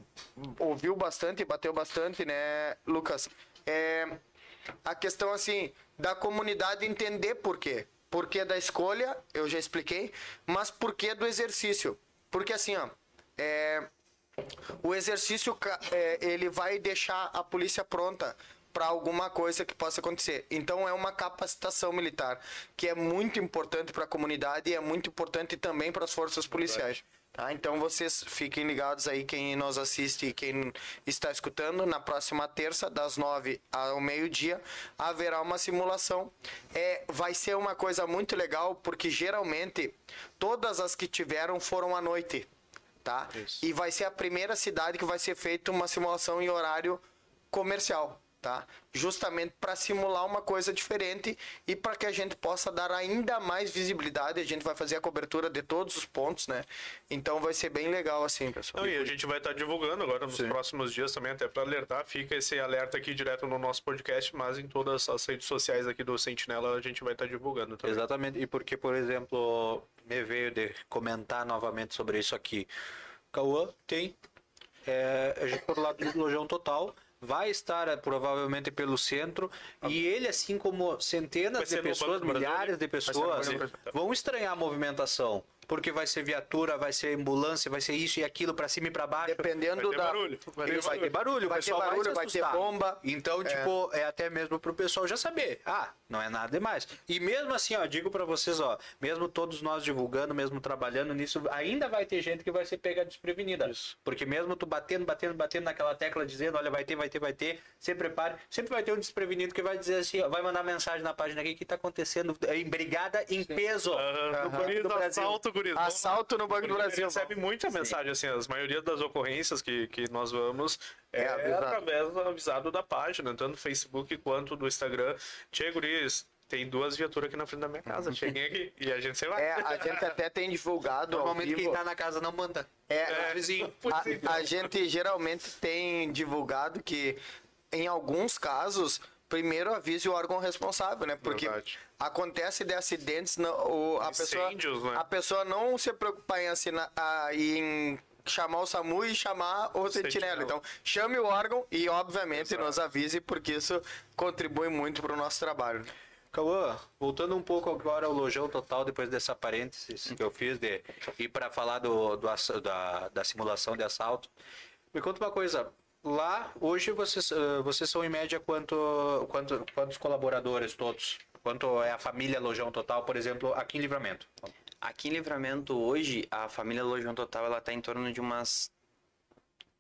ouviu bastante, bateu bastante, né, Lucas, é a questão assim da comunidade entender por quê. Por que da escolha, eu já expliquei, mas por que do exercício? Porque assim, ó, é, o exercício é, ele vai deixar a polícia pronta para alguma coisa que possa acontecer. Então é uma capacitação militar que é muito importante para a comunidade e é muito importante também para as forças policiais. Tá? Então vocês fiquem ligados aí, quem nos assiste e quem está escutando, na próxima terça, das nove ao meio-dia, haverá uma simulação. É, vai ser uma coisa muito legal, porque geralmente todas as que tiveram foram à noite tá? E vai ser a primeira cidade que vai ser feita uma simulação em horário comercial, tá? Justamente para simular uma coisa diferente e para que a gente possa dar ainda mais visibilidade. A gente vai fazer a cobertura de todos os pontos, né? Então vai ser bem legal assim, pessoal. Não, e a gente vai estar divulgando agora nos próximos dias também, até para alertar. Fica esse alerta aqui direto no nosso podcast, mas em todas as redes sociais aqui do Sentinela a gente vai estar divulgando também. Exatamente. E porque, por exemplo, me veio de comentar novamente sobre isso aqui. Cauã tem, é, a gente por lado do Lojão Total, vai estar eh, provavelmente pelo centro. E ele, assim como centenas de pessoas, milhares de no pessoas, vão estranhar a movimentação. Porque vai ser viatura, vai ser ambulância, vai ser isso e aquilo pra cima e pra baixo. Dependendo Vai ter da barulho. Vai ter Isso, vai ter barulho, o Vai ter pessoal barulho, vai, ter bomba. Então, tipo, é até mesmo pro pessoal já saber. Ah, não é nada demais. E mesmo assim, ó, digo pra vocês, ó, mesmo todos nós divulgando, mesmo trabalhando nisso, ainda vai ter gente que vai ser pega desprevenida. Porque mesmo tu batendo, batendo, batendo naquela tecla dizendo, olha, vai ter, vai ter, vai ter, se prepare, sempre vai ter um desprevenido que vai dizer assim, ó, vai mandar mensagem na página aqui que tá acontecendo, em brigada em peso. Aham, no Banco guris, do Brasil. assalto, guris. Assalto no Banco do Ele Brasil. recebe muita mensagem, assim, as maioria das ocorrências que, que nós vamos é, É avisado. através do avisado da página, tanto do Facebook quanto do Instagram. Tchê, guris, tem duas viaturas aqui na frente da minha casa, cheguem aqui e a gente se vai. É, a gente até tem divulgado Normalmente quem tá na casa não manda. É, É, vizinho. a, a gente geralmente tem divulgado que em alguns casos primeiro avise o órgão responsável, né? Porque Verdade. acontece de acidentes, não, o, a pessoa né? a pessoa não se preocupar em assinar a- em chamar o SAMU e chamar o sentinela. Sentinela. Então, chame o órgão e obviamente Exato. nos avise porque isso contribui muito para o nosso trabalho. Cauã, voltando um pouco agora ao Lojão Total, depois dessa parênteses que eu fiz de ir para falar do, do da, da simulação de assalto, me conta uma coisa. Lá, hoje, vocês, eh, vocês são em média quanto, quanto, quantos colaboradores todos? Quanto é a família Lojão Total, por exemplo, aqui em Livramento? Aqui em Livramento, hoje, a família Lojão Total, ela tá em torno de umas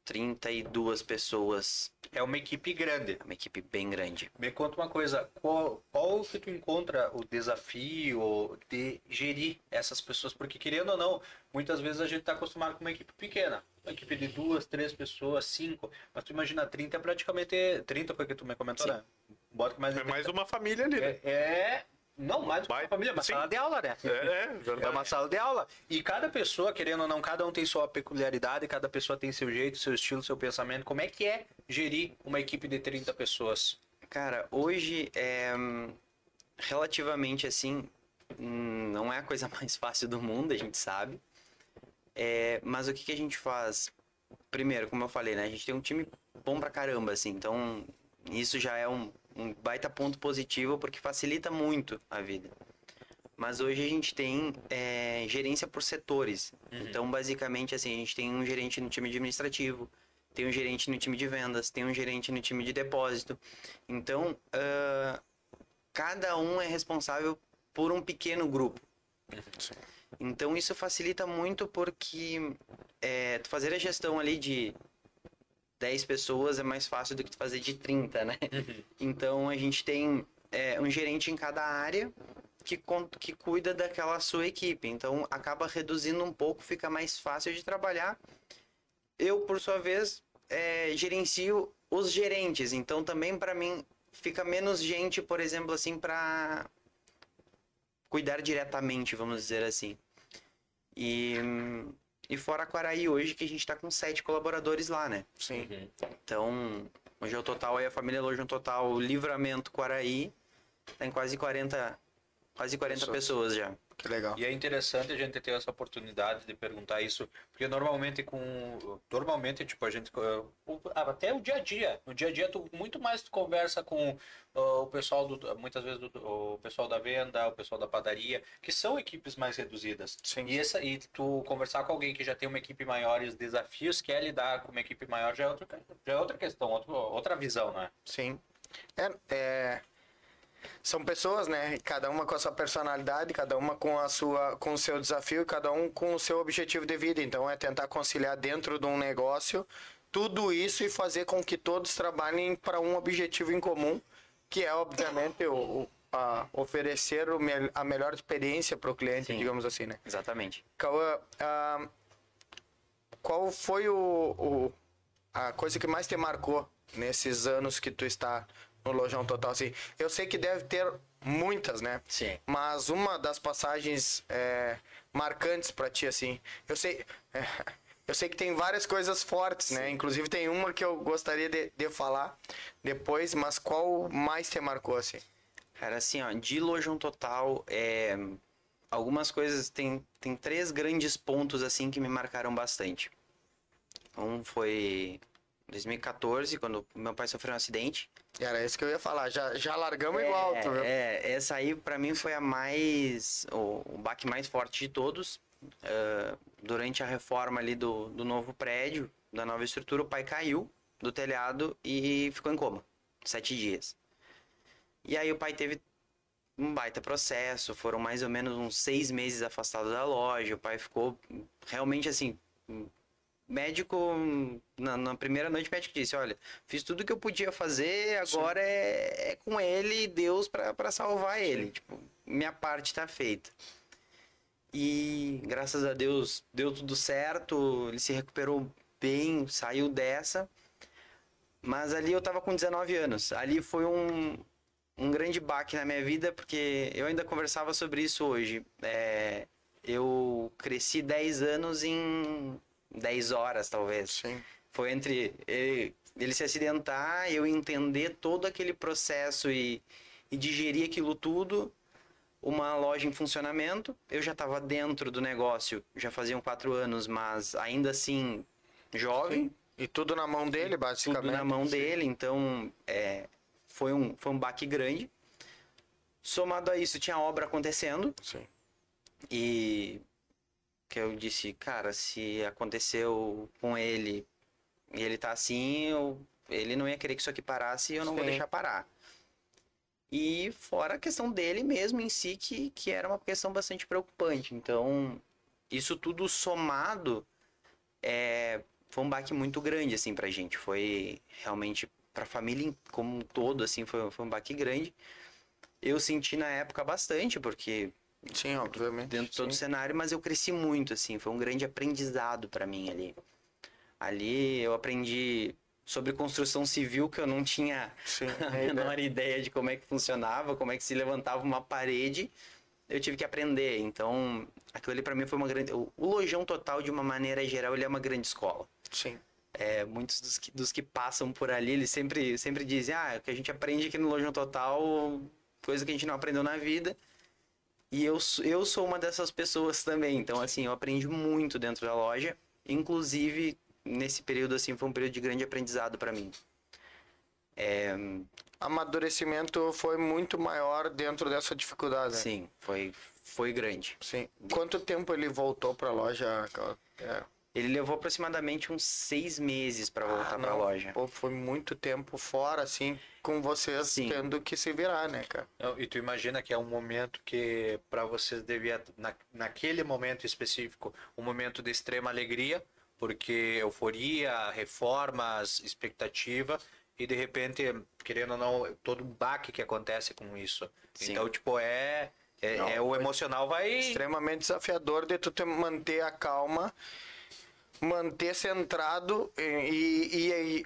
32 pessoas. É uma equipe grande. É uma equipe bem grande. Me conta uma coisa, qual, qual que tu encontra o desafio de gerir essas pessoas? Porque querendo ou não, muitas vezes a gente está acostumado com uma equipe pequena. Uma equipe de duas, três pessoas, cinco. Mas tu imagina, 30 é praticamente... 30 foi que tu me comentou, Sim. né? Bota mais É mais 30. uma família ali, né? É, é- Não, mais do que uma família, é uma sim. sala de aula, né? É, é, É verdade. uma sala de aula. E cada pessoa, querendo ou não, cada um tem sua peculiaridade, cada pessoa tem seu jeito, seu estilo, seu pensamento. Como é que é gerir uma equipe de 30 pessoas? Cara, hoje é hum, relativamente assim, hum, não é a coisa mais fácil do mundo, a gente sabe. É, mas o que, que a gente faz? Primeiro, como eu falei, né? A gente tem um time bom pra caramba, assim. Então, isso já é um, um baita ponto positivo porque facilita muito a vida. Mas hoje a gente tem é, gerência por setores. Então, basicamente, assim, a gente tem um gerente no time administrativo, tem um gerente no time de vendas, tem um gerente no time de depósito. Então, ah, cada um é responsável por um pequeno grupo. Então, isso facilita muito porque é, fazer a gestão ali de 10 pessoas é mais fácil do que tu fazer de 30, né? Então, a gente tem é, um gerente em cada área que, que cuida daquela sua equipe. Então, acaba reduzindo um pouco, fica mais fácil de trabalhar. Eu, por sua vez, é, gerencio os gerentes. Então, também para mim fica menos gente, por exemplo, assim, para cuidar diretamente, vamos dizer assim. E, e fora Quaraí hoje, que a gente está com sete colaboradores lá, né? Sim. Então, hoje é o total aí, a família Lojão Total Livramento Quaraí, tem quase 40, quase 40 Pessoas. pessoas já. Que legal. E é interessante a gente ter essa oportunidade de perguntar isso, porque normalmente com normalmente tipo a gente eh, o- até o dia a dia, no dia a dia tu muito mais tu conversa com ah, o pessoal do muitas vezes do, o pessoal da venda, o pessoal da padaria, que são equipes mais reduzidas. Sim. E essa e tu conversar com alguém que já tem uma equipe maior e os desafios que é lidar com uma equipe maior já é outra já é outra questão, outra, outra visão, né? Sim. É, é, são pessoas, né? Cada uma com a sua personalidade, cada uma com a sua, com o seu desafio, cada um com o seu objetivo de vida. Então é tentar conciliar dentro de um negócio tudo isso e fazer com que todos trabalhem para um objetivo em comum, que é obviamente o, a oferecer a melhor experiência para o cliente, Sim. digamos assim, né? Exatamente. Cauã, ah, qual foi o, o- a coisa que mais te marcou nesses anos que tu está no Lojão Total, assim? Eu sei que deve ter muitas, né? Sim. Mas uma das passagens é, marcantes pra ti, assim, eu sei, é, eu sei que tem várias coisas fortes, né? Inclusive tem uma que eu gostaria de, de falar depois, mas qual mais te marcou, assim? Cara, assim, ó, de Lojão Total, é, algumas coisas, tem, tem três grandes pontos, assim, que me marcaram bastante. Um foi 2014, quando meu pai sofreu um acidente. Era isso que eu ia falar, já, já largamos igual, tu viu? É, essa aí pra mim foi a mais. o, o baque mais forte de todos. Ah, durante a reforma ali do, do novo prédio, da nova estrutura, o pai caiu do telhado e ficou em coma. Sete dias. E aí o pai teve um baita processo, foram mais ou menos uns seis meses afastado da loja. O pai ficou realmente assim. Médico, na, na primeira noite, o médico disse: Olha, fiz tudo que eu podia fazer, agora é, é com ele e Deus pra salvar ele. Tipo, minha parte tá feita. E graças a Deus deu tudo certo, ele se recuperou bem, saiu dessa. Mas ali eu tava com 19 anos. Ali foi um, um grande baque na minha vida, porque eu ainda conversava sobre isso hoje. É, eu cresci 10 anos em 10 horas, talvez. Sim. Foi entre ele, ele se acidentar, eu entender todo aquele processo e, e digerir aquilo tudo. Uma loja em funcionamento, eu já estava dentro do negócio, já faziam quatro anos, mas ainda assim jovem, E tudo na mão dele, basicamente. tudo na mão dele, então é, foi, um, foi um baque grande. Somado a isso, tinha obra acontecendo Sim. e que eu disse, cara, se aconteceu com ele e ele tá assim, eu, ele não ia querer que isso aqui parasse e eu não vou Sim. deixar parar. E fora a questão dele mesmo em si, que, que era uma questão bastante preocupante. Então, isso tudo somado é, foi um baque muito grande, assim, pra gente. Foi realmente, pra família como um todo, assim, foi, foi um baque grande. Eu senti na época bastante, porque Sim, obviamente. dentro de todo o cenário, mas eu cresci muito, assim, foi um grande aprendizado pra mim ali. Ali eu aprendi sobre construção civil que eu não tinha Sim. a menor ideia de como é que funcionava, como é que se levantava uma parede. Eu tive que aprender. Então, aquilo ali pra mim foi uma grande. O o Lojão Total, de uma maneira geral, ele é uma grande escola. Sim. É, muitos dos que, dos que passam por ali, eles sempre, sempre dizem: ah, o que a gente aprende aqui no Lojão Total, coisa que a gente não aprendeu na vida. E eu, sou- eu sou uma dessas pessoas também. Então, assim, eu aprendi muito dentro da loja. Inclusive, nesse período, assim, foi um período de grande aprendizado pra mim. Amadurecimento foi muito maior dentro dessa dificuldade. né? Sim, foi, foi grande. Sim. Quanto tempo ele voltou pra loja? Cal- É. Ele levou aproximadamente uns seis meses pra voltar Ah, pra não. loja. Pô, foi muito tempo fora, assim, com vocês Sim. tendo que se virar, né, cara? Não, e tu imagina que é um momento que para vocês devia na, naquele momento específico um momento de extrema alegria porque euforia reformas expectativa e de repente querendo ou não todo um baque que acontece com isso Sim. então tipo é é, Não, é o emocional vai Extremamente desafiador de tu te manter a calma, manter centrado e, e, e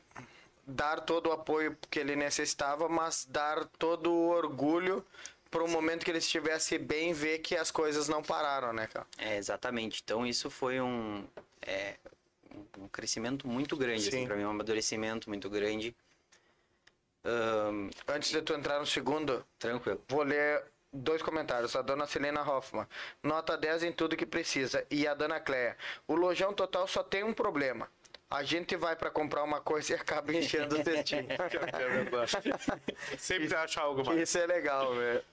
dar todo o apoio que ele necessitava, mas dar todo o orgulho para o momento que ele estivesse bem ver que as coisas não pararam, né, cara? É, exatamente. Então isso foi um, é, um crescimento muito grande, Sim. assim, pra mim, um amadurecimento muito grande. Ahn, Antes de tu entrar no segundo, tranquilo. Vou ler dois comentários. A dona Selena Hoffman. Nota 10 em tudo que precisa. E a dona Cleia. O lojão total só tem um problema. A gente vai pra comprar uma coisa e acaba enchendo o cestinho. É. Sempre acha algo mais. Isso é legal, velho.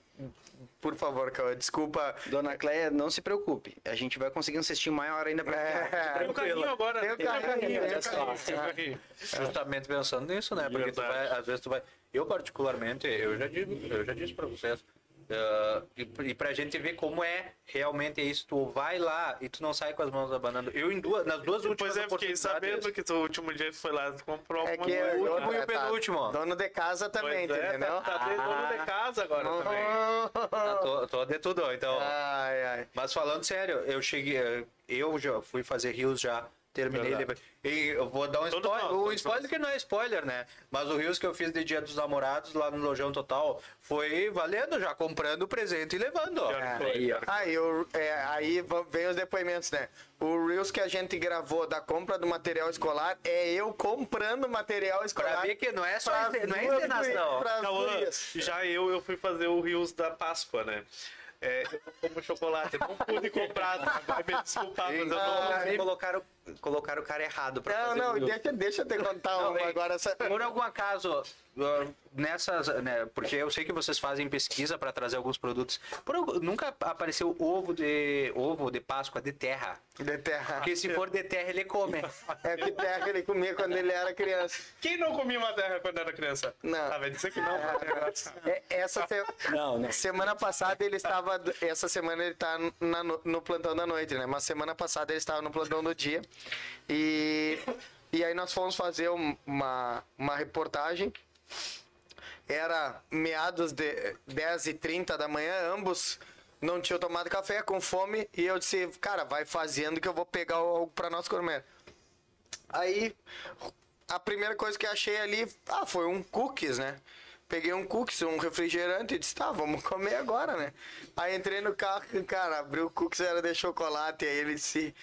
Por favor, Cauã, desculpa. Dona Cleia, não se preocupe. A gente vai conseguir um cestinho maior ainda pra É, Tem um carrinho agora. Tem um carrinho, tem um carrinho. justamente pensando nisso né porque vai, às vezes tu vai eu particularmente eu já digo eu já disse para vocês ah, e, e pra gente ver como é realmente isso, tu vai lá e tu não sai com as mãos abanando. Eu em duas, nas duas últimas Pois é, fiquei oportunidades- sabendo que tu, o último dia foi lá e comprou É que é coisa. último e o é, tá, penúltimo. dono de casa também, Pois é, entendeu? Tá, tá de dono de casa agora também. Ah, tô, tô de tudo, então. Ai, ai. Mas falando sério, eu cheguei, eu já fui fazer rios já Terminei. Verdade. levando. E eu vou dar um Todos spoiler. nós, o spoiler nós. que não é spoiler, né? Mas o Rios que eu fiz de Dia dos Namorados lá no Lojão Total foi valendo, já comprando o presente e levando. foi, aí, Aí, o- é, aí vem os depoimentos, né? O Reels que a gente gravou da compra do material escolar é eu comprando material escolar. Pra ver que não é só pras não é encenação. gurias. já eu, eu fui fazer o Rios da Páscoa, né? É, eu não como chocolate, não pude comprar, vai me desculpar, mas eu Ah, não... Colocaram, colocaram o cara errado pra Não, fazer não, o- deixa, deixa eu te contar Não, uma agora. Essa... Por algum acaso, nessas, né, porque eu sei que vocês fazem pesquisa para trazer alguns produtos. Por nunca apareceu ovo de ovo de Páscoa de terra. De terra. Porque se for de terra ele come. É que terra ele comia quando ele era criança. Quem não comia uma terra quando era criança? Não. Ah, vai dizer que não. É, essa se- Não, não. semana passada ele estava. Essa semana ele tá na no plantão da noite, né? Mas semana passada ele estava no plantão do dia. E, e aí nós fomos fazer um- uma, uma reportagem. Era meados de 10h30 da manhã, ambos não tinham tomado café, com fome. E eu disse, cara, vai fazendo que eu vou pegar algo para nós comer. Aí, a primeira coisa que achei ali, ah, foi um cookies, né? Peguei um cookies, um refrigerante e disse, tá, vamos comer agora, né? Aí entrei no carro, cara, abri o cookies, era de chocolate, aí ele disse,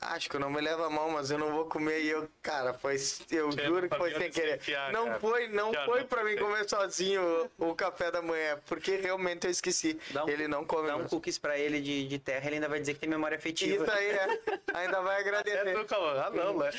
acho que não me leva a mão, mas eu não vou comer. E eu, cara, foi, eu juro que foi sem querer. desafiar, Não cara. foi, não Cara, foi não pra mim comer sozinho o, o café da manhã, porque realmente eu esqueci. Um- ele não come. Dá um cookies pra ele de, de terra, ele ainda vai dizer que tem memória afetiva. Isso aí, é. Ainda vai É agradecer. tu, Cauã. Ah, não, né?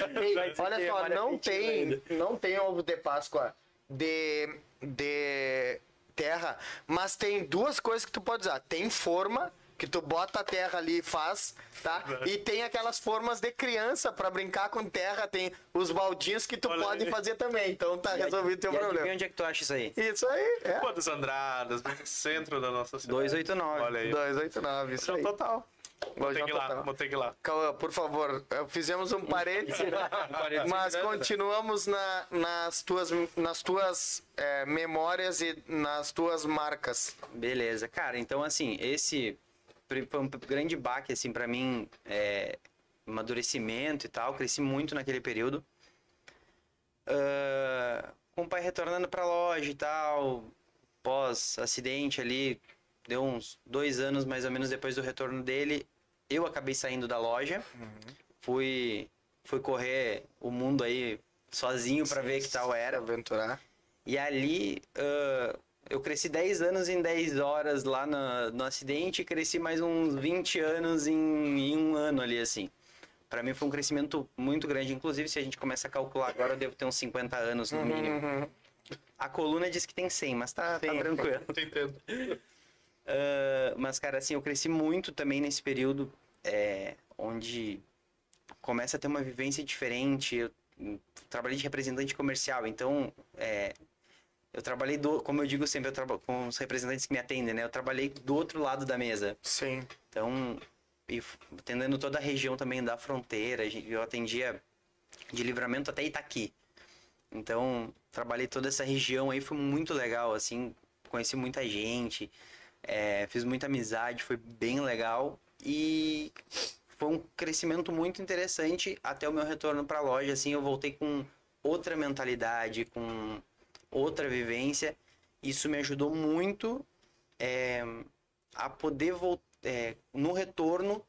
Olha é só, não tem, ainda. não tem ovo de Páscoa de, de terra, mas tem duas coisas que tu pode usar. Tem forma que tu bota a terra ali e faz, tá? E tem aquelas formas de criança pra brincar com terra, tem os baldinhos que tu Olha pode aí. fazer também. Então tá E resolvido teu e problema. onde é que tu acha isso aí? Isso aí, é. Pô, dos Andradas, centro da nossa cidade. 289. Olha aí. 289, isso Lojão aí. total. Vou ter Lojão que ir lá, vou ter que ir lá. Cauã, por favor, eh, fizemos um parênteses, mas continuamos na- nas tuas, nas tuas eh, memórias e nas tuas marcas. Beleza, cara, então assim, esse foi um grande baque, assim, pra mim, é, amadurecimento e tal, cresci muito naquele período. Ah, com o pai retornando pra loja e tal, pós-acidente ali, deu uns dois anos mais ou menos depois do retorno dele, eu acabei saindo da loja, fui, fui correr o mundo aí sozinho pra ver que tal era. Aventurar. E ali ah, eu cresci 10 anos em 10 horas lá no, no acidente e cresci mais uns 20 anos em, em um ano ali, assim. Pra mim foi um crescimento muito grande. Inclusive, se a gente começa a calcular agora, eu devo ter uns 50 anos no mínimo. Uhum. A coluna diz que tem 100, mas tá, tá Sim. tranquilo. Tô entendendo. Ah, mas, cara, assim, eu cresci muito também nesse período é, onde começa a ter uma vivência diferente. Eu hum, trabalhei de representante comercial, então é, eu trabalhei, do, como eu digo sempre, eu traba- com os representantes que me atendem, né? Eu trabalhei do outro lado da mesa. Sim. Então, e atendendo toda a região também da fronteira, eu atendia de livramento até Itaqui. Então, trabalhei toda essa região aí, foi muito legal, assim, conheci muita gente, é, fiz muita amizade, foi bem legal e foi um crescimento muito interessante até o meu retorno para a loja, assim, eu voltei com outra mentalidade, com outra vivência, isso me ajudou muito é, a poder voltar, no retorno,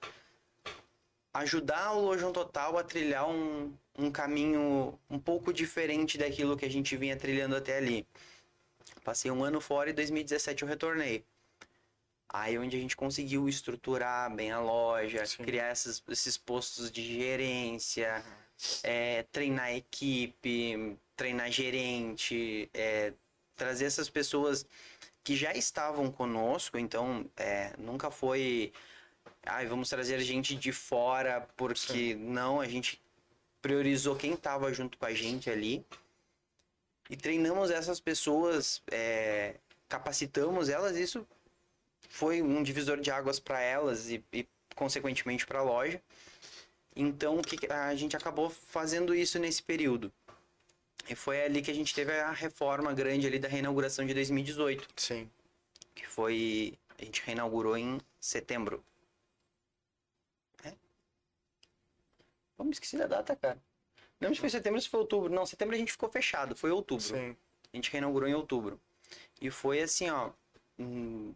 ajudar o Lojão Total a trilhar um, um caminho um pouco diferente daquilo que a gente vinha trilhando até ali. Passei um ano fora e em 2017 eu retornei. Aí onde a gente conseguiu estruturar bem a loja, criar esses, esses postos de gerência, é, treinar equipe, treinar gerente, é, trazer essas pessoas que já estavam conosco, então é, nunca foi, ai, vamos trazer gente de fora, porque não, a gente priorizou quem estava junto com a gente ali e treinamos essas pessoas, é, capacitamos elas, isso foi um divisor de águas para elas e, e consequentemente para a loja. Então, que- a gente acabou fazendo isso nesse período. E foi ali que a gente teve a reforma grande ali da reinauguração de 2018, Sim. que foi a gente reinaugurou em setembro. Pô, me esqueci da data, cara. Não se foi setembro ou se foi outubro. Não, setembro a gente ficou fechado, foi outubro. Sim. A gente reinaugurou em outubro. E foi assim, ó. hum,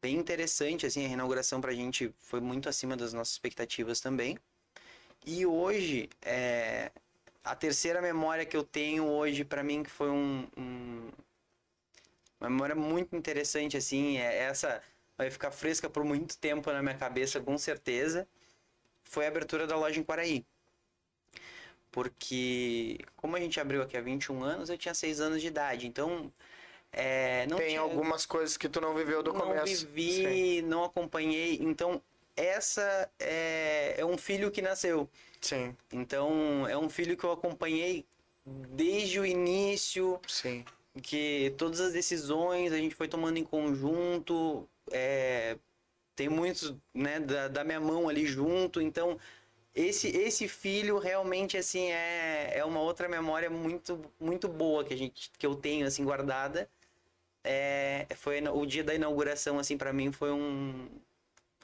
Bem interessante, assim, a reinauguração pra gente foi muito acima das nossas expectativas também. E hoje, é, a terceira memória que eu tenho hoje pra mim que foi um, um- uma memória muito interessante, assim, é essa vai ficar fresca por muito tempo na minha cabeça, com certeza, foi a abertura da loja em Quaraí. Porque, como a gente abriu aqui há 21 anos, eu tinha 6 anos de idade. Então, é, não Tem tinha, algumas coisas que tu não viveu do não começo. vivi, não acompanhei. Então, essa é, é um filho que nasceu. Sim, Então, é um filho que eu acompanhei desde o início, sim. que todas as decisões a gente foi tomando em conjunto. é, tem muitos né, da, da minha mão ali junto. Então, esse, esse filho realmente assim é, é uma outra memória muito, muito boa que, a gente, que eu tenho assim guardada. É, foi o dia da inauguração assim para mim foi um,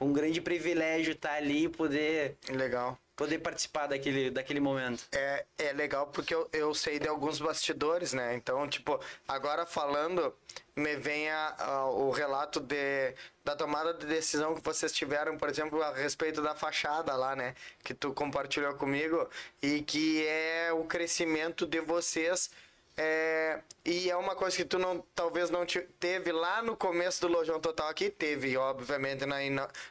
um grande privilégio estar ali e poder Legal. poder participar daquele, daquele momento. É, é legal porque eu, eu sei de alguns bastidores, né? Então, tipo, agora falando, me vem a- a- o relato de, da tomada de decisão que vocês tiveram, por exemplo, a respeito da fachada lá, né? Que tu compartilhou comigo e que é o crescimento de vocês. É, e é uma coisa que tu não, talvez não te- teve lá no começo do Lojão Total aqui, teve, obviamente, na,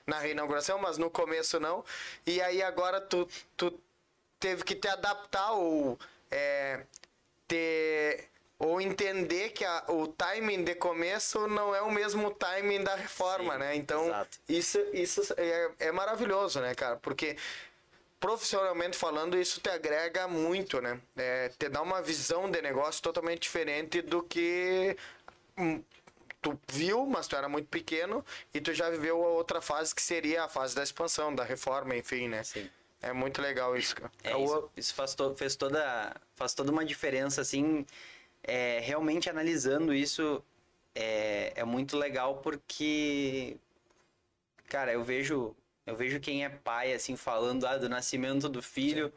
na reinauguração, mas no começo não. E aí agora tu, tu teve que te adaptar ou é, ter ou entender que a- o timing de começo não é o mesmo timing da reforma, Sim, né? Então exato. isso isso é, é maravilhoso, né, cara? Porque profissionalmente falando isso te agrega muito, né? É, te dá uma visão de negócio totalmente diferente do que hum, tu viu, mas tu era muito pequeno e tu já viveu a outra fase que seria a fase da expansão, da reforma, enfim, né? Sim. É muito legal isso. É, isso, isso faz, to- fez toda, faz toda uma diferença, assim, é, realmente analisando isso é, é muito legal porque, cara, eu vejo, eu vejo quem é pai, assim, falando ah, do nascimento do filho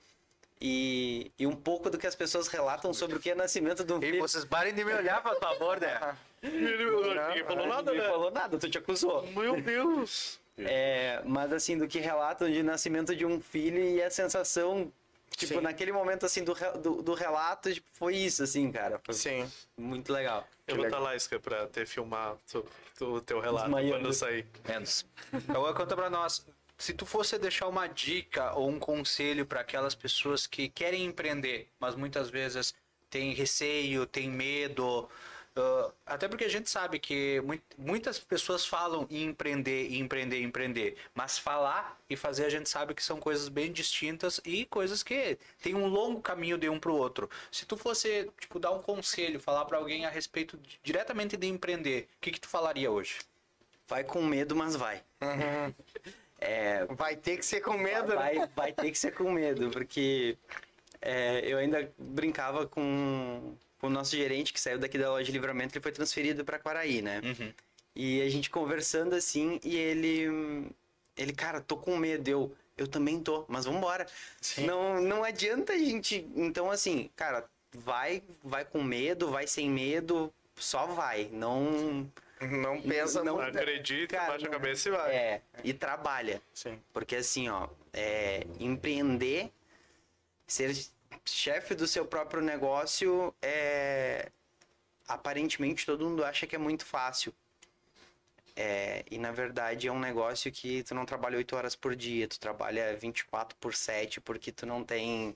e, e um pouco do que as pessoas relatam sobre o que é nascimento do E filho. vocês parem de me olhar, por favor, né? Ninguém falou nada, Ninguém né? falou nada, tu te acusou. Meu Deus! É, mas assim, do que relatam de nascimento de um filho e a sensação, tipo, Sim. naquele momento assim do, do, do relato, tipo, foi isso, assim, cara. Foi Sim. muito legal. Eu vou estar lá, Isca, pra ter filmar o teu relato Desmaiando. quando sair. Menos. Agora conta pra nós. Se tu fosse deixar uma dica ou um conselho para aquelas pessoas que querem empreender, mas muitas vezes têm receio, têm medo, ah, até porque a gente sabe que mui- muitas pessoas falam em empreender, em empreender, em empreender, mas falar e fazer a gente sabe que são coisas bem distintas e coisas que tem um longo caminho de um pro outro. Se tu fosse tipo dar um conselho, falar para alguém a respeito de- diretamente de empreender, o que que tu falaria hoje? Vai com medo, mas vai. Uhum. É, Vai ter que ser com medo, né? vai, vai ter que ser com medo, porque é, eu ainda brincava com, com o nosso gerente que saiu daqui da loja de livramento, ele foi transferido para Quaraí, né? E a gente conversando assim, e ele. Ele, cara, tô com medo. Eu, eu também tô, mas vambora. Não, não adianta a gente. Então, assim, cara, vai, vai com medo, vai sem medo, só vai. Não. Não pensa Não- muito. Acredita, Cara, baixa a cabeça e vai. É, e trabalha. Sim. Porque assim, ó, é, empreender, ser chefe do seu próprio negócio, é, aparentemente todo mundo acha que é muito fácil. É, e na verdade é um negócio que tu não trabalha 8 horas por dia, tu trabalha 24 por 7, porque tu não tem.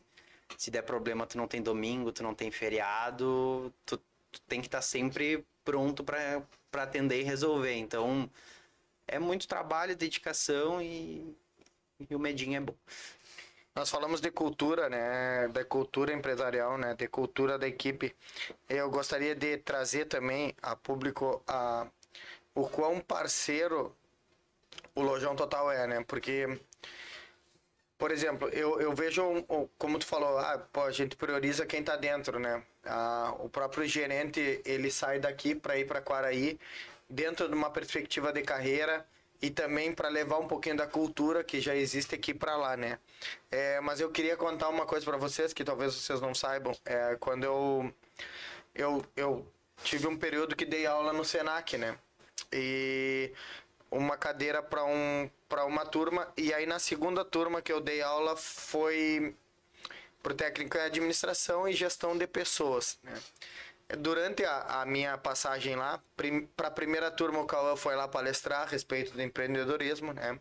Se der problema, tu não tem domingo, tu não tem feriado, tu, tu tem que estar sempre pronto para atender e resolver. Então é muito trabalho, dedicação e, e o medinho é bom. Nós falamos de cultura, né? Da cultura empresarial, né? De cultura da equipe. Eu gostaria de trazer também a público a, o quão parceiro o Lojão Total é, né? Porque, por exemplo, eu, eu vejo, como tu falou, ah, pô, a gente prioriza quem tá dentro, né? Ah, o próprio gerente, ele sai daqui para ir para Quaraí dentro de uma perspectiva de carreira e também para levar um pouquinho da cultura que já existe aqui para lá, né? É, mas eu queria contar uma coisa para vocês que talvez vocês não saibam. É, quando eu, eu eu tive um período que dei aula no Senac, né? E uma cadeira para um para uma turma e aí na segunda turma que eu dei aula foi pro técnico em administração e gestão de pessoas, né? Durante a, a minha passagem lá, para a primeira turma, o Cauã foi lá palestrar a respeito do empreendedorismo, né?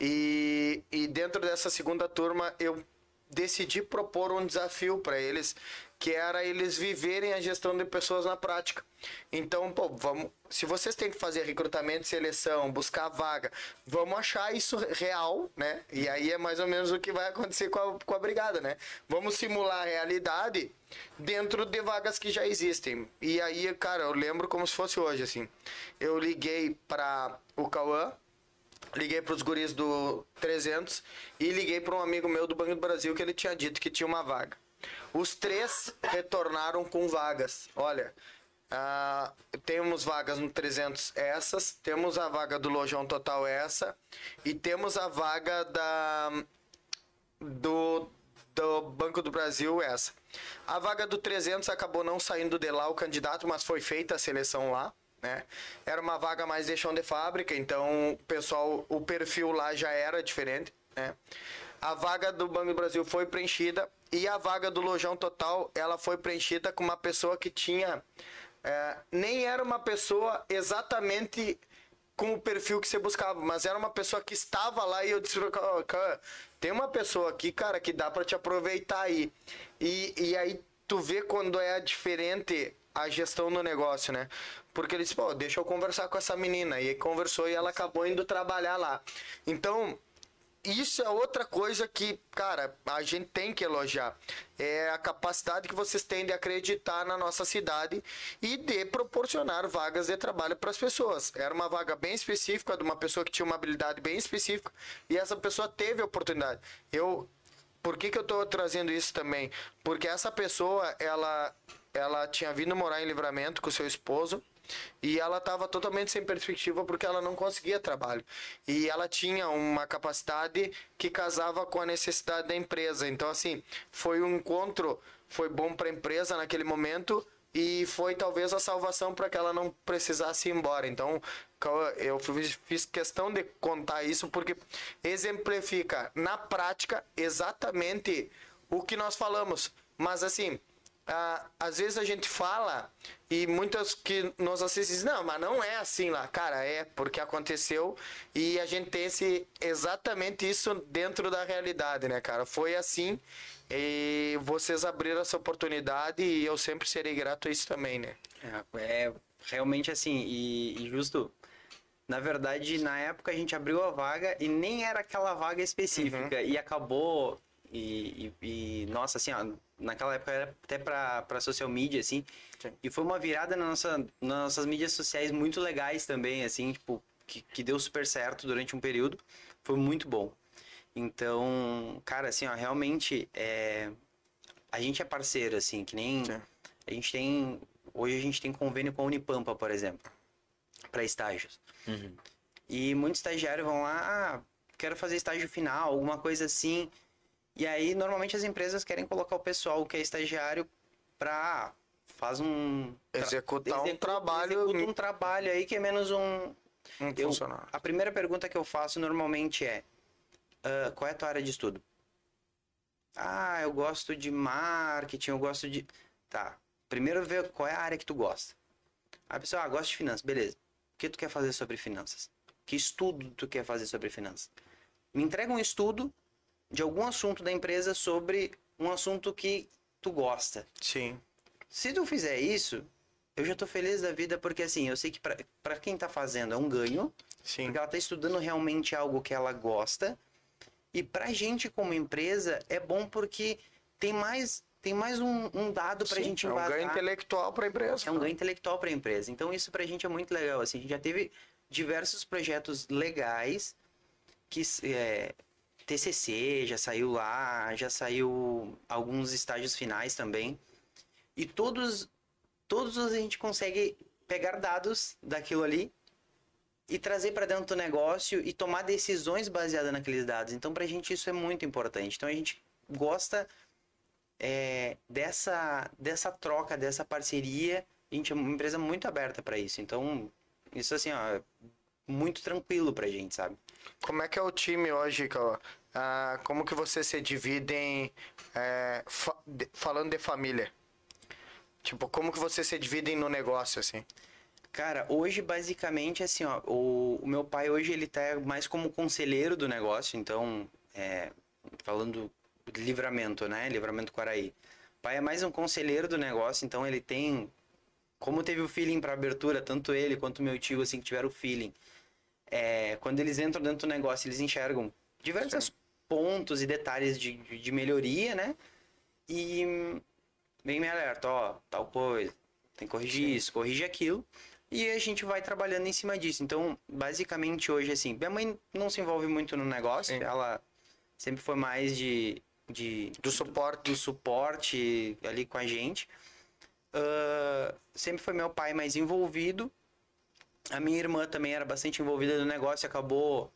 E, e dentro dessa segunda turma, eu decidi propor um desafio para eles que era eles viverem a gestão de pessoas na prática. Então, pô, vamos, se vocês têm que fazer recrutamento, seleção, buscar vaga, vamos achar isso real, né? E aí é mais ou menos o que vai acontecer com a, com a brigada, né? Vamos simular a realidade dentro de vagas que já existem. E aí, cara, eu lembro como se fosse hoje, assim. Eu liguei para o Cauã, liguei para os guris do 300 e liguei para um amigo meu do Banco do Brasil que ele tinha dito que tinha uma vaga. Os três retornaram com vagas. Olha, uh, temos vagas no 300 essas, temos a vaga do Lojão Total essa e temos a vaga da do, do Banco do Brasil essa. A vaga do 300 acabou não saindo de lá o candidato, mas foi feita a seleção lá. Né? Era uma vaga mais de chão de fábrica, então o pessoal, o perfil lá já era diferente. Né? A vaga do Banco do Brasil foi preenchida e a vaga do Lojão Total, ela foi preenchida com uma pessoa que tinha. É, nem era uma pessoa exatamente com o perfil que você buscava, mas era uma pessoa que estava lá e eu disse, cara, tem uma pessoa aqui, cara, que dá para te aproveitar aí. E, e aí tu vê quando é diferente a gestão do negócio, né? Porque ele disse, pô, deixa eu conversar com essa menina. E aí conversou e ela acabou indo trabalhar lá. Então, isso é outra coisa que, cara, a gente tem que elogiar. É a capacidade que vocês têm de acreditar na nossa cidade e de proporcionar vagas de trabalho para as pessoas. Era uma vaga bem específica, de uma pessoa que tinha uma habilidade bem específica e essa pessoa teve a oportunidade. Eu, por que, que eu estou trazendo isso também? Porque essa pessoa, ela, ela tinha vindo morar em livramento com seu esposo e ela estava totalmente sem perspectiva porque ela não conseguia trabalho. E ela tinha uma capacidade que casava com a necessidade da empresa. Então, assim, foi um encontro, foi bom para a empresa naquele momento e foi talvez a salvação para que ela não precisasse ir embora. Então, eu fiz questão de contar isso porque exemplifica na prática exatamente o que nós falamos. Mas assim, ah, às vezes a gente fala e muitas que nos assistem dizem, não, mas não é assim lá. Cara, é porque aconteceu e a gente tem esse, exatamente isso dentro da realidade, né, cara? Foi assim e vocês abriram essa oportunidade e eu sempre serei grato a isso também, né? É, é realmente assim, e, e justo na verdade, na época a gente abriu a vaga e nem era aquela vaga específica. Uhum. E acabou. E, e, e, nossa, assim, ó, naquela época era até para social media, assim. Sim. E foi uma virada na nossa, nas nossas mídias sociais muito legais também, assim, tipo, que, que deu super certo durante um período. Foi muito bom. Então, cara, assim, ó, realmente é... a gente é parceiro, assim, que nem. Sim. A gente tem. Hoje a gente tem convênio com a Unipampa, por exemplo, para estágios. Uhum. E muitos estagiários vão lá, ah, quero fazer estágio final, alguma coisa assim. E aí, normalmente, as empresas querem colocar o pessoal que é estagiário para faz um executar um trabalho executa um trabalho aí que é menos um, um eu, funcionário. A primeira pergunta que eu faço normalmente é uh, qual é a tua área de estudo? Ah, eu gosto de marketing, eu gosto de tá. Primeiro ver qual é a área que tu gosta. A pessoa ah, gosta de finanças, beleza. O que tu quer fazer sobre finanças? Que estudo tu quer fazer sobre finanças? Me entrega um estudo de algum assunto da empresa sobre um assunto que tu gosta. Sim. Se tu fizer isso, eu já tô feliz da vida porque assim, eu sei que para quem tá fazendo é um ganho. Sim. Porque ela tá estudando realmente algo que ela gosta. E pra gente como empresa é bom porque tem mais tem mais um, um dado pra Sim, gente embasar. É um ganho intelectual pra empresa. É um ganho intelectual pra empresa. Então isso pra gente é muito legal. Assim, a gente já teve diversos projetos legais que é, TCC já saiu lá, já saiu alguns estágios finais também. E todos, todos a gente consegue pegar dados daquilo ali e trazer para dentro do negócio e tomar decisões baseadas naqueles dados. Então, para a gente isso é muito importante. Então, a gente gosta é, dessa, dessa troca, dessa parceria. A gente é uma empresa muito aberta para isso. Então, isso assim, ó, muito tranquilo pra gente, sabe? Como é que é o time hoje, Cauã? Ah, como que vocês se dividem é, fa- de- falando de família? Tipo, como que vocês se dividem no negócio, assim? Cara, hoje basicamente assim, ó, o, o meu pai hoje ele tá mais como conselheiro do negócio, então, é, falando de livramento, né? Livramento Quaraí. O pai é mais um conselheiro do negócio, então ele tem como teve o feeling para abertura, tanto ele quanto meu tio assim que tiveram o feeling. É, quando eles entram dentro do negócio, eles enxergam diversos pontos e detalhes de, de, melhoria, né? E vem me alerta, ó, tal coisa, tem que corrigir isso, corrige aquilo. E a gente vai trabalhando em cima disso. Então, basicamente hoje, assim, minha mãe não se envolve muito no negócio, Sim. ela sempre foi mais de, de Do suporte. do suporte ali com a gente. Ah, sempre foi meu pai mais envolvido. A minha irmã também era bastante envolvida no negócio, acabou,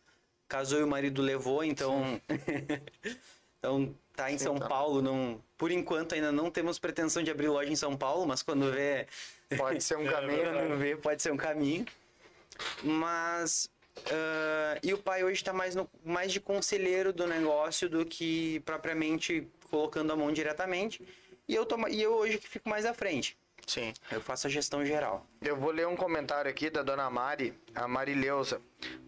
casou e o marido levou, então. então tá em Sim, São tá. Paulo, não. Por enquanto ainda não temos pretensão de abrir loja em São Paulo, mas quando vê, Pode ser um É caminho. verdade. quando vê pode ser um caminho. Mas ah, e o pai hoje está mais, no, mais de conselheiro do negócio do que propriamente colocando a mão diretamente. E eu, tomo, e eu hoje que fico mais à frente. Sim. Eu faço a gestão geral. Eu vou ler um comentário aqui da dona Mari, a Marileuza.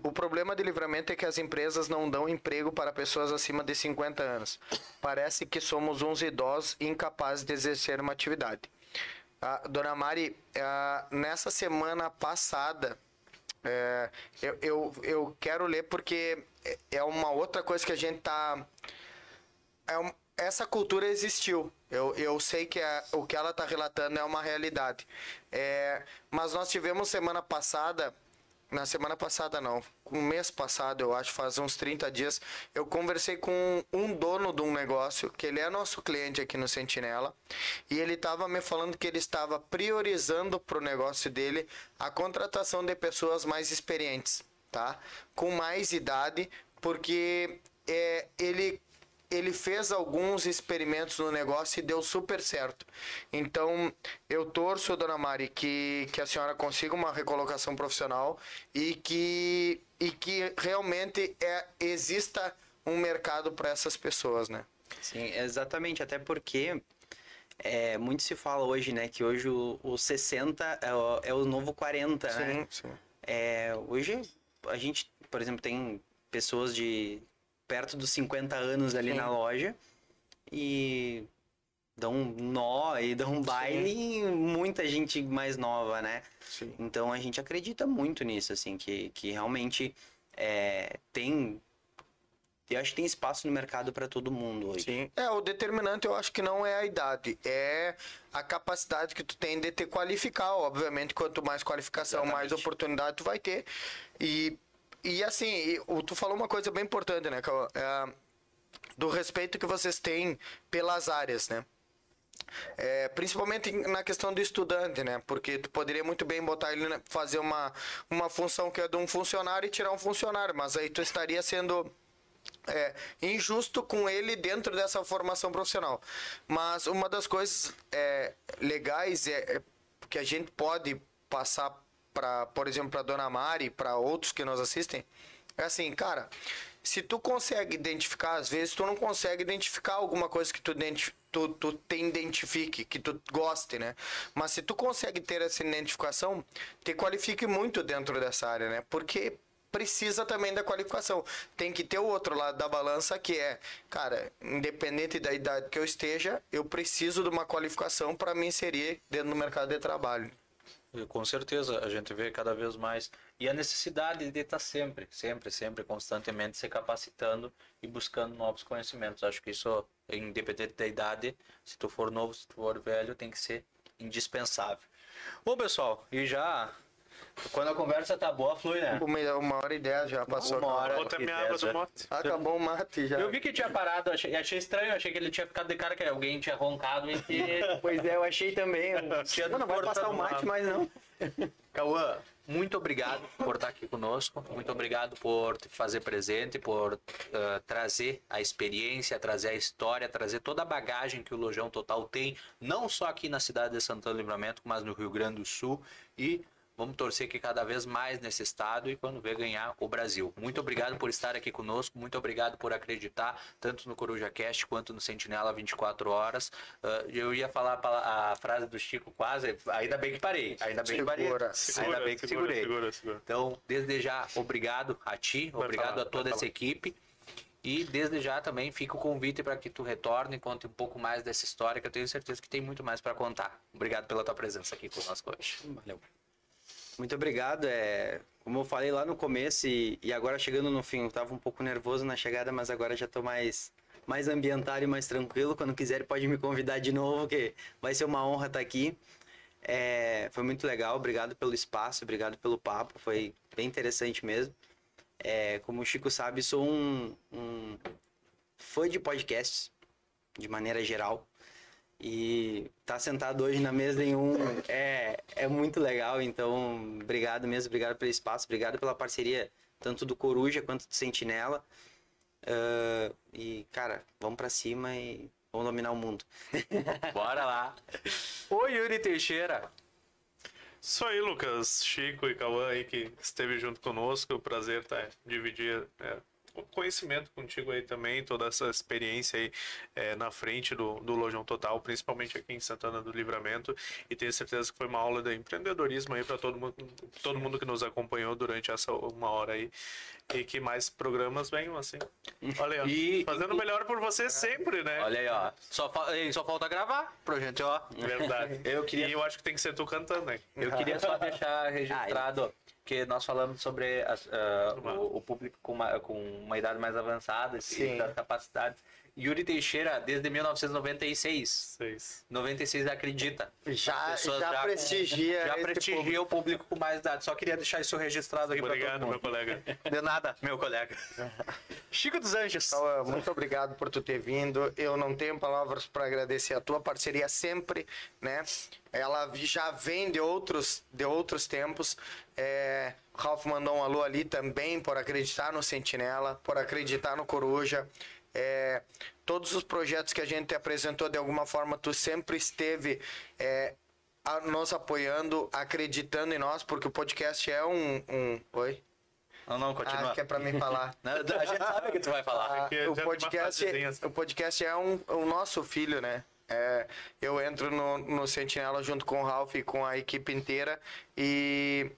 O problema de livramento é que as empresas não dão emprego para pessoas acima de 50 anos. Parece que somos uns idosos incapazes de exercer uma atividade. Dona Mari, nessa semana passada, é, eu, eu, eu quero ler porque é- uma outra coisa que a gente tá é essa cultura existiu. Eu, eu sei que é- o que ela está relatando é uma realidade. É, mas nós tivemos semana passada, na semana passada não, um mês passado, eu acho, faz uns 30 dias, eu conversei com um dono de um negócio, que ele é nosso cliente aqui no Sentinela, e ele estava me falando que ele estava priorizando para o negócio dele a contratação de pessoas mais experientes, tá? Com mais idade, porque é, ele ele fez alguns experimentos no negócio e deu super certo. Então, eu torço, dona Mari, que, que a senhora consiga uma recolocação profissional e que, e que realmente é, exista um mercado para essas pessoas, né? Sim, exatamente. Até porque é, muito se fala hoje, né? Que hoje o, o 60 é o, é o novo 40, né? sim. É, hoje a gente, por exemplo, tem pessoas de perto dos 50 anos ali Sim. na loja e dão um nó e dão um baile em muita gente mais nova, né? sim. Então a gente acredita muito nisso, assim, que, que realmente é, tem. Eu acho que tem espaço no mercado para todo mundo hoje. Sim. É, o determinante eu acho que não é a idade, é a capacidade que tu tem de te qualificar. Obviamente, quanto mais qualificação, mais Exatamente. oportunidade tu vai ter. E, e assim, tu falou uma coisa bem importante, né, Cauã? É, do respeito que vocês têm pelas áreas, né? É, principalmente na questão do estudante, né? Porque tu poderia muito bem botar ele né, fazer uma, uma função que é de um funcionário e tirar um funcionário, mas aí tu estaria sendo é, injusto com ele dentro dessa formação profissional. Mas uma das coisas é, legais é, é que a gente pode passar para, por exemplo, para dona Mari, para outros que nos assistem, é assim, cara, se tu consegue identificar, às vezes tu não consegue identificar alguma coisa que tu, tu, tu te identifique, que tu goste, né? Mas se tu consegue ter essa identificação, te qualifique muito dentro dessa área, né? Porque precisa também da qualificação. Tem que ter o outro lado da balança que é, cara, independente da idade que eu esteja, eu preciso de uma qualificação para me inserir dentro do mercado de trabalho. Com certeza, a gente vê cada vez mais. E a necessidade de estar sempre, sempre, sempre, constantemente se capacitando e buscando novos conhecimentos. Acho que isso, independente da idade, se tu for novo, se tu for velho, tem que ser indispensável. Bom, pessoal, e já. Quando a conversa tá boa, flui, né? Uma, uma hora e dez já passou. Uma hora. Bota que minha água dessa. do mote. Acabou o mate já. Eu vi que tinha parado, achei, achei estranho, achei que ele tinha ficado de cara, que alguém tinha roncado e que Pois é, eu achei também. tinha Não, não vai passar o mate, mas não. Cauã, muito obrigado por estar aqui conosco. Muito obrigado por te fazer presente, por ah, trazer a experiência, trazer a história, trazer toda a bagagem que o Lojão Total tem, não só aqui na cidade de Santana do Livramento, mas no Rio Grande do Sul. E vamos torcer que cada vez mais nesse estado e quando ver ganhar o Brasil. Muito obrigado por estar aqui conosco, muito obrigado por acreditar tanto no Coruja Cast quanto no Sentinela 24 horas. Ah, eu ia falar a a frase do Chico quase, ainda bem que parei, ainda bem que parei. Segura. Ainda bem que segura, segurei. segura, segura. Então, desde já, obrigado a ti, Vai obrigado falar, a toda essa falar. equipe. E desde já também fica o convite para que tu retorne e conte um pouco mais dessa história, que eu tenho certeza que tem muito mais para contar. Obrigado pela tua presença aqui conosco hoje. Valeu. Muito obrigado. É, como eu falei lá no começo e, e agora chegando no fim, eu tava um pouco nervoso na chegada, mas agora já tô mais, mais ambientado e mais tranquilo. Quando quiser, pode me convidar de novo, que vai ser uma honra estar aqui. É, foi muito legal, obrigado pelo espaço, obrigado pelo papo, foi bem interessante mesmo. É, como o Chico sabe, sou um, um fã de podcasts, de maneira geral. E tá sentado hoje na mesa em um é, é muito legal. Então, obrigado mesmo, obrigado pelo espaço, obrigado pela parceria, tanto do Coruja quanto do Sentinela. Ah, e, cara, vamos pra cima e vamos dominar o mundo. Bora lá. Ô Yuri Teixeira. Isso aí, Lucas, Chico e Cauã aí que esteve junto conosco. Prazer tá, dividir é, o conhecimento contigo aí também, toda essa experiência aí é, na frente do, do Lojão Total, principalmente aqui em Santana do Livramento. E tenho certeza que foi uma aula de empreendedorismo aí para todo mundo, todo mundo que nos acompanhou durante essa uma hora aí. E que mais programas venham assim. Olha aí, ó, E- fazendo o melhor por você sempre, né? Olha aí, ó. Só, fa- e só falta gravar pra gente, ó. Verdade. Eu queria- E eu acho que tem que ser tu cantando, né? Eu queria só deixar registrado que nós falamos sobre as- ah, o, o público com uma, com uma idade mais avançada e Sim. das capacidades. Yuri Teixeira, desde 1996. Seis. 96 acredita. Já, pessoas já, prestigia. Já prestigia público. o público com mais idade. Só queria deixar isso registrado aqui Obrigado, todo meu mundo. colega. De nada, meu colega. Chico dos Anjos. Muito obrigado por tu ter vindo. Eu não tenho palavras para agradecer a tua parceria sempre, né? Ela já vem de outros, de outros tempos. É, Ralf mandou um alô ali também por acreditar no Sentinela, por acreditar no Coruja. É, todos os projetos que a gente te apresentou, de alguma forma, tu sempre esteve é, a- nos apoiando, acreditando em nós, porque o podcast é um. um... Oi? Não, não, Ah, continua. que é pra mim falar. Não, A gente sabe o que tu vai falar. Ah, é o, podcast, assim. o podcast é um, o nosso filho, né? É, eu entro no, no Sentinela junto com o Ralph e com a equipe inteira e,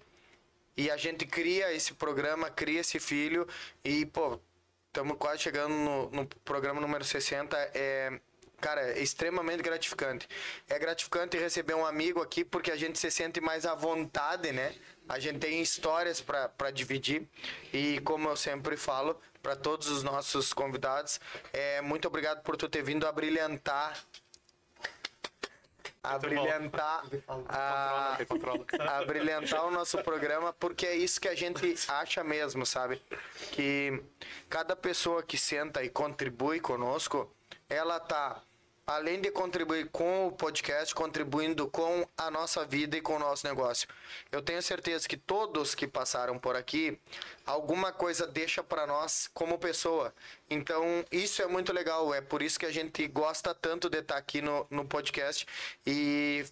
e a gente cria esse programa, cria esse filho e, pô, estamos quase chegando no, no programa número 60. É, cara, é extremamente gratificante. É gratificante receber um amigo aqui porque a gente se sente mais à vontade, né? A gente tem histórias para dividir e como eu sempre falo para todos os nossos convidados, é muito obrigado por tu ter vindo a brilhantar a brilhantar a, a brilhantar o nosso programa, porque é isso que a gente acha mesmo, sabe? Que cada pessoa que senta e contribui conosco, ela tá além de contribuir com o podcast, contribuindo com a nossa vida e com o nosso negócio. Eu tenho certeza que todos que passaram por aqui, alguma coisa deixa para nós como pessoa. Então, isso é muito legal, é por isso que a gente gosta tanto de estar aqui no, no podcast e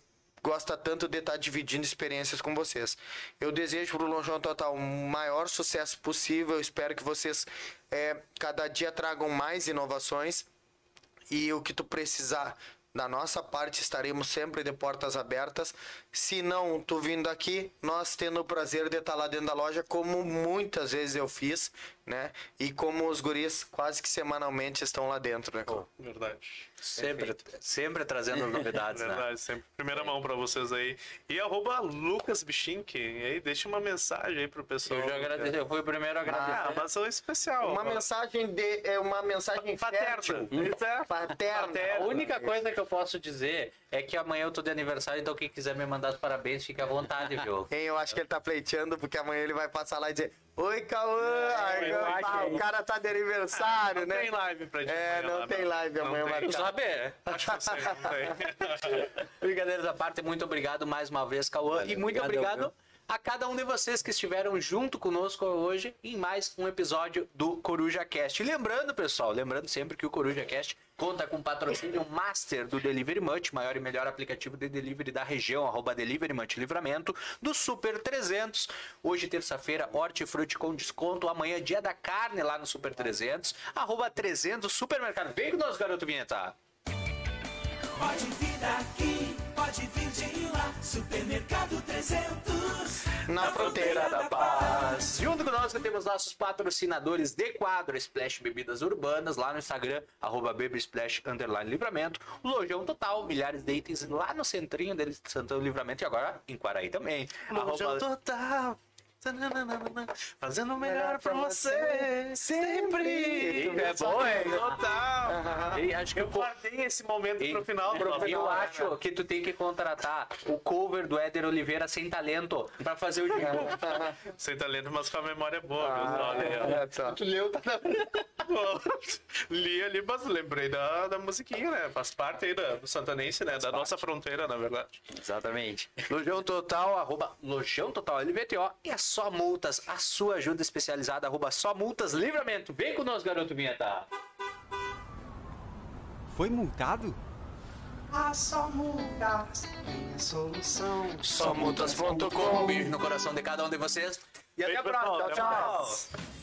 gosta tanto de estar dividindo experiências com vocês. Eu desejo para o Lonjão Total o maior sucesso possível. Eu espero que vocês eh, cada dia tragam mais inovações e o que tu precisar da nossa parte estaremos sempre de portas abertas. Se não, tu vindo aqui, nós tendo o prazer de estar lá dentro da loja, como muitas vezes eu fiz, né? E como os guris quase que semanalmente estão lá dentro, né? Clau? Verdade. Sempre, sempre trazendo novidades, né? Verdade, sempre. Primeira mão pra vocês aí. E arroba Lucas Bichink. E aí, deixa uma mensagem aí pro pessoal. Eu já agradeci, eu fui o primeiro a Ah, agradecer. mas é especial. Uma mensagem de é uma mensagem fértil. Paterna. Paterna. A única coisa que eu posso dizer é que amanhã eu tô de aniversário, então quem quiser me mandar os parabéns, fica à vontade, viu? Hein, eu acho que ele tá pleiteando, porque amanhã ele vai passar lá e dizer Oi, Cauã! Ah, acho o cara tá de aniversário, Não né? tem live pra gente. É, não lá, tem live Não amanhã, Tu sabe? Acho que não sei, não tem. Brincadeiras à parte, muito obrigado mais uma vez, Cauã. E muito obrigadão, obrigado a cada um de vocês que estiveram junto conosco hoje em mais um episódio do Coruja Cast. Lembrando, pessoal, lembrando sempre que o Coruja Cast conta com patrocínio master do Delivery Much, maior e melhor aplicativo de delivery da região, arroba Delivery Much Livramento, do Super 300. Hoje, terça-feira, hortifruti com desconto. Amanhã, dia da carne lá no Super 300, arroba 300 Supermercado. Vem com nós, garoto vinheta. Pode vir daqui, pode vir de lá. Supermercado 300. Na fronteira da paz. Junto conosco temos nossos patrocinadores de quadro Splash Bebidas Urbanas, lá no Instagram, arroba Splash underline livramento. O Lojão Total, milhares de itens lá no centrinho deles de Santão Livramento e agora em Quaraí também. Lojão Arroba- total. Fazendo o melhor pra você sempre. É bom, é? Total. E acho que Eu guardei esse momento pro final. do nosso eu acho que tu tem que contratar o cover do Éder Oliveira sem talento pra fazer o jingle. Sem talento, mas com a memória boa, Ah, viu? Olha, É, só. Tu leu, tá Li ali, mas lembrei da, da musiquinha, né? Faz parte aí da, do Santanense, né? Da nossa fronteira, na verdade. Exatamente. Lojão Total, arroba Lojão Total LVTO e a Só Multas, a sua ajuda especializada, arroba Só Multas Livramento. Vem conosco, garoto Vinheta. Foi multado? Somultas.com. Um beijo no coração de cada um de vocês. E até a próxima. Tchau, a tchau.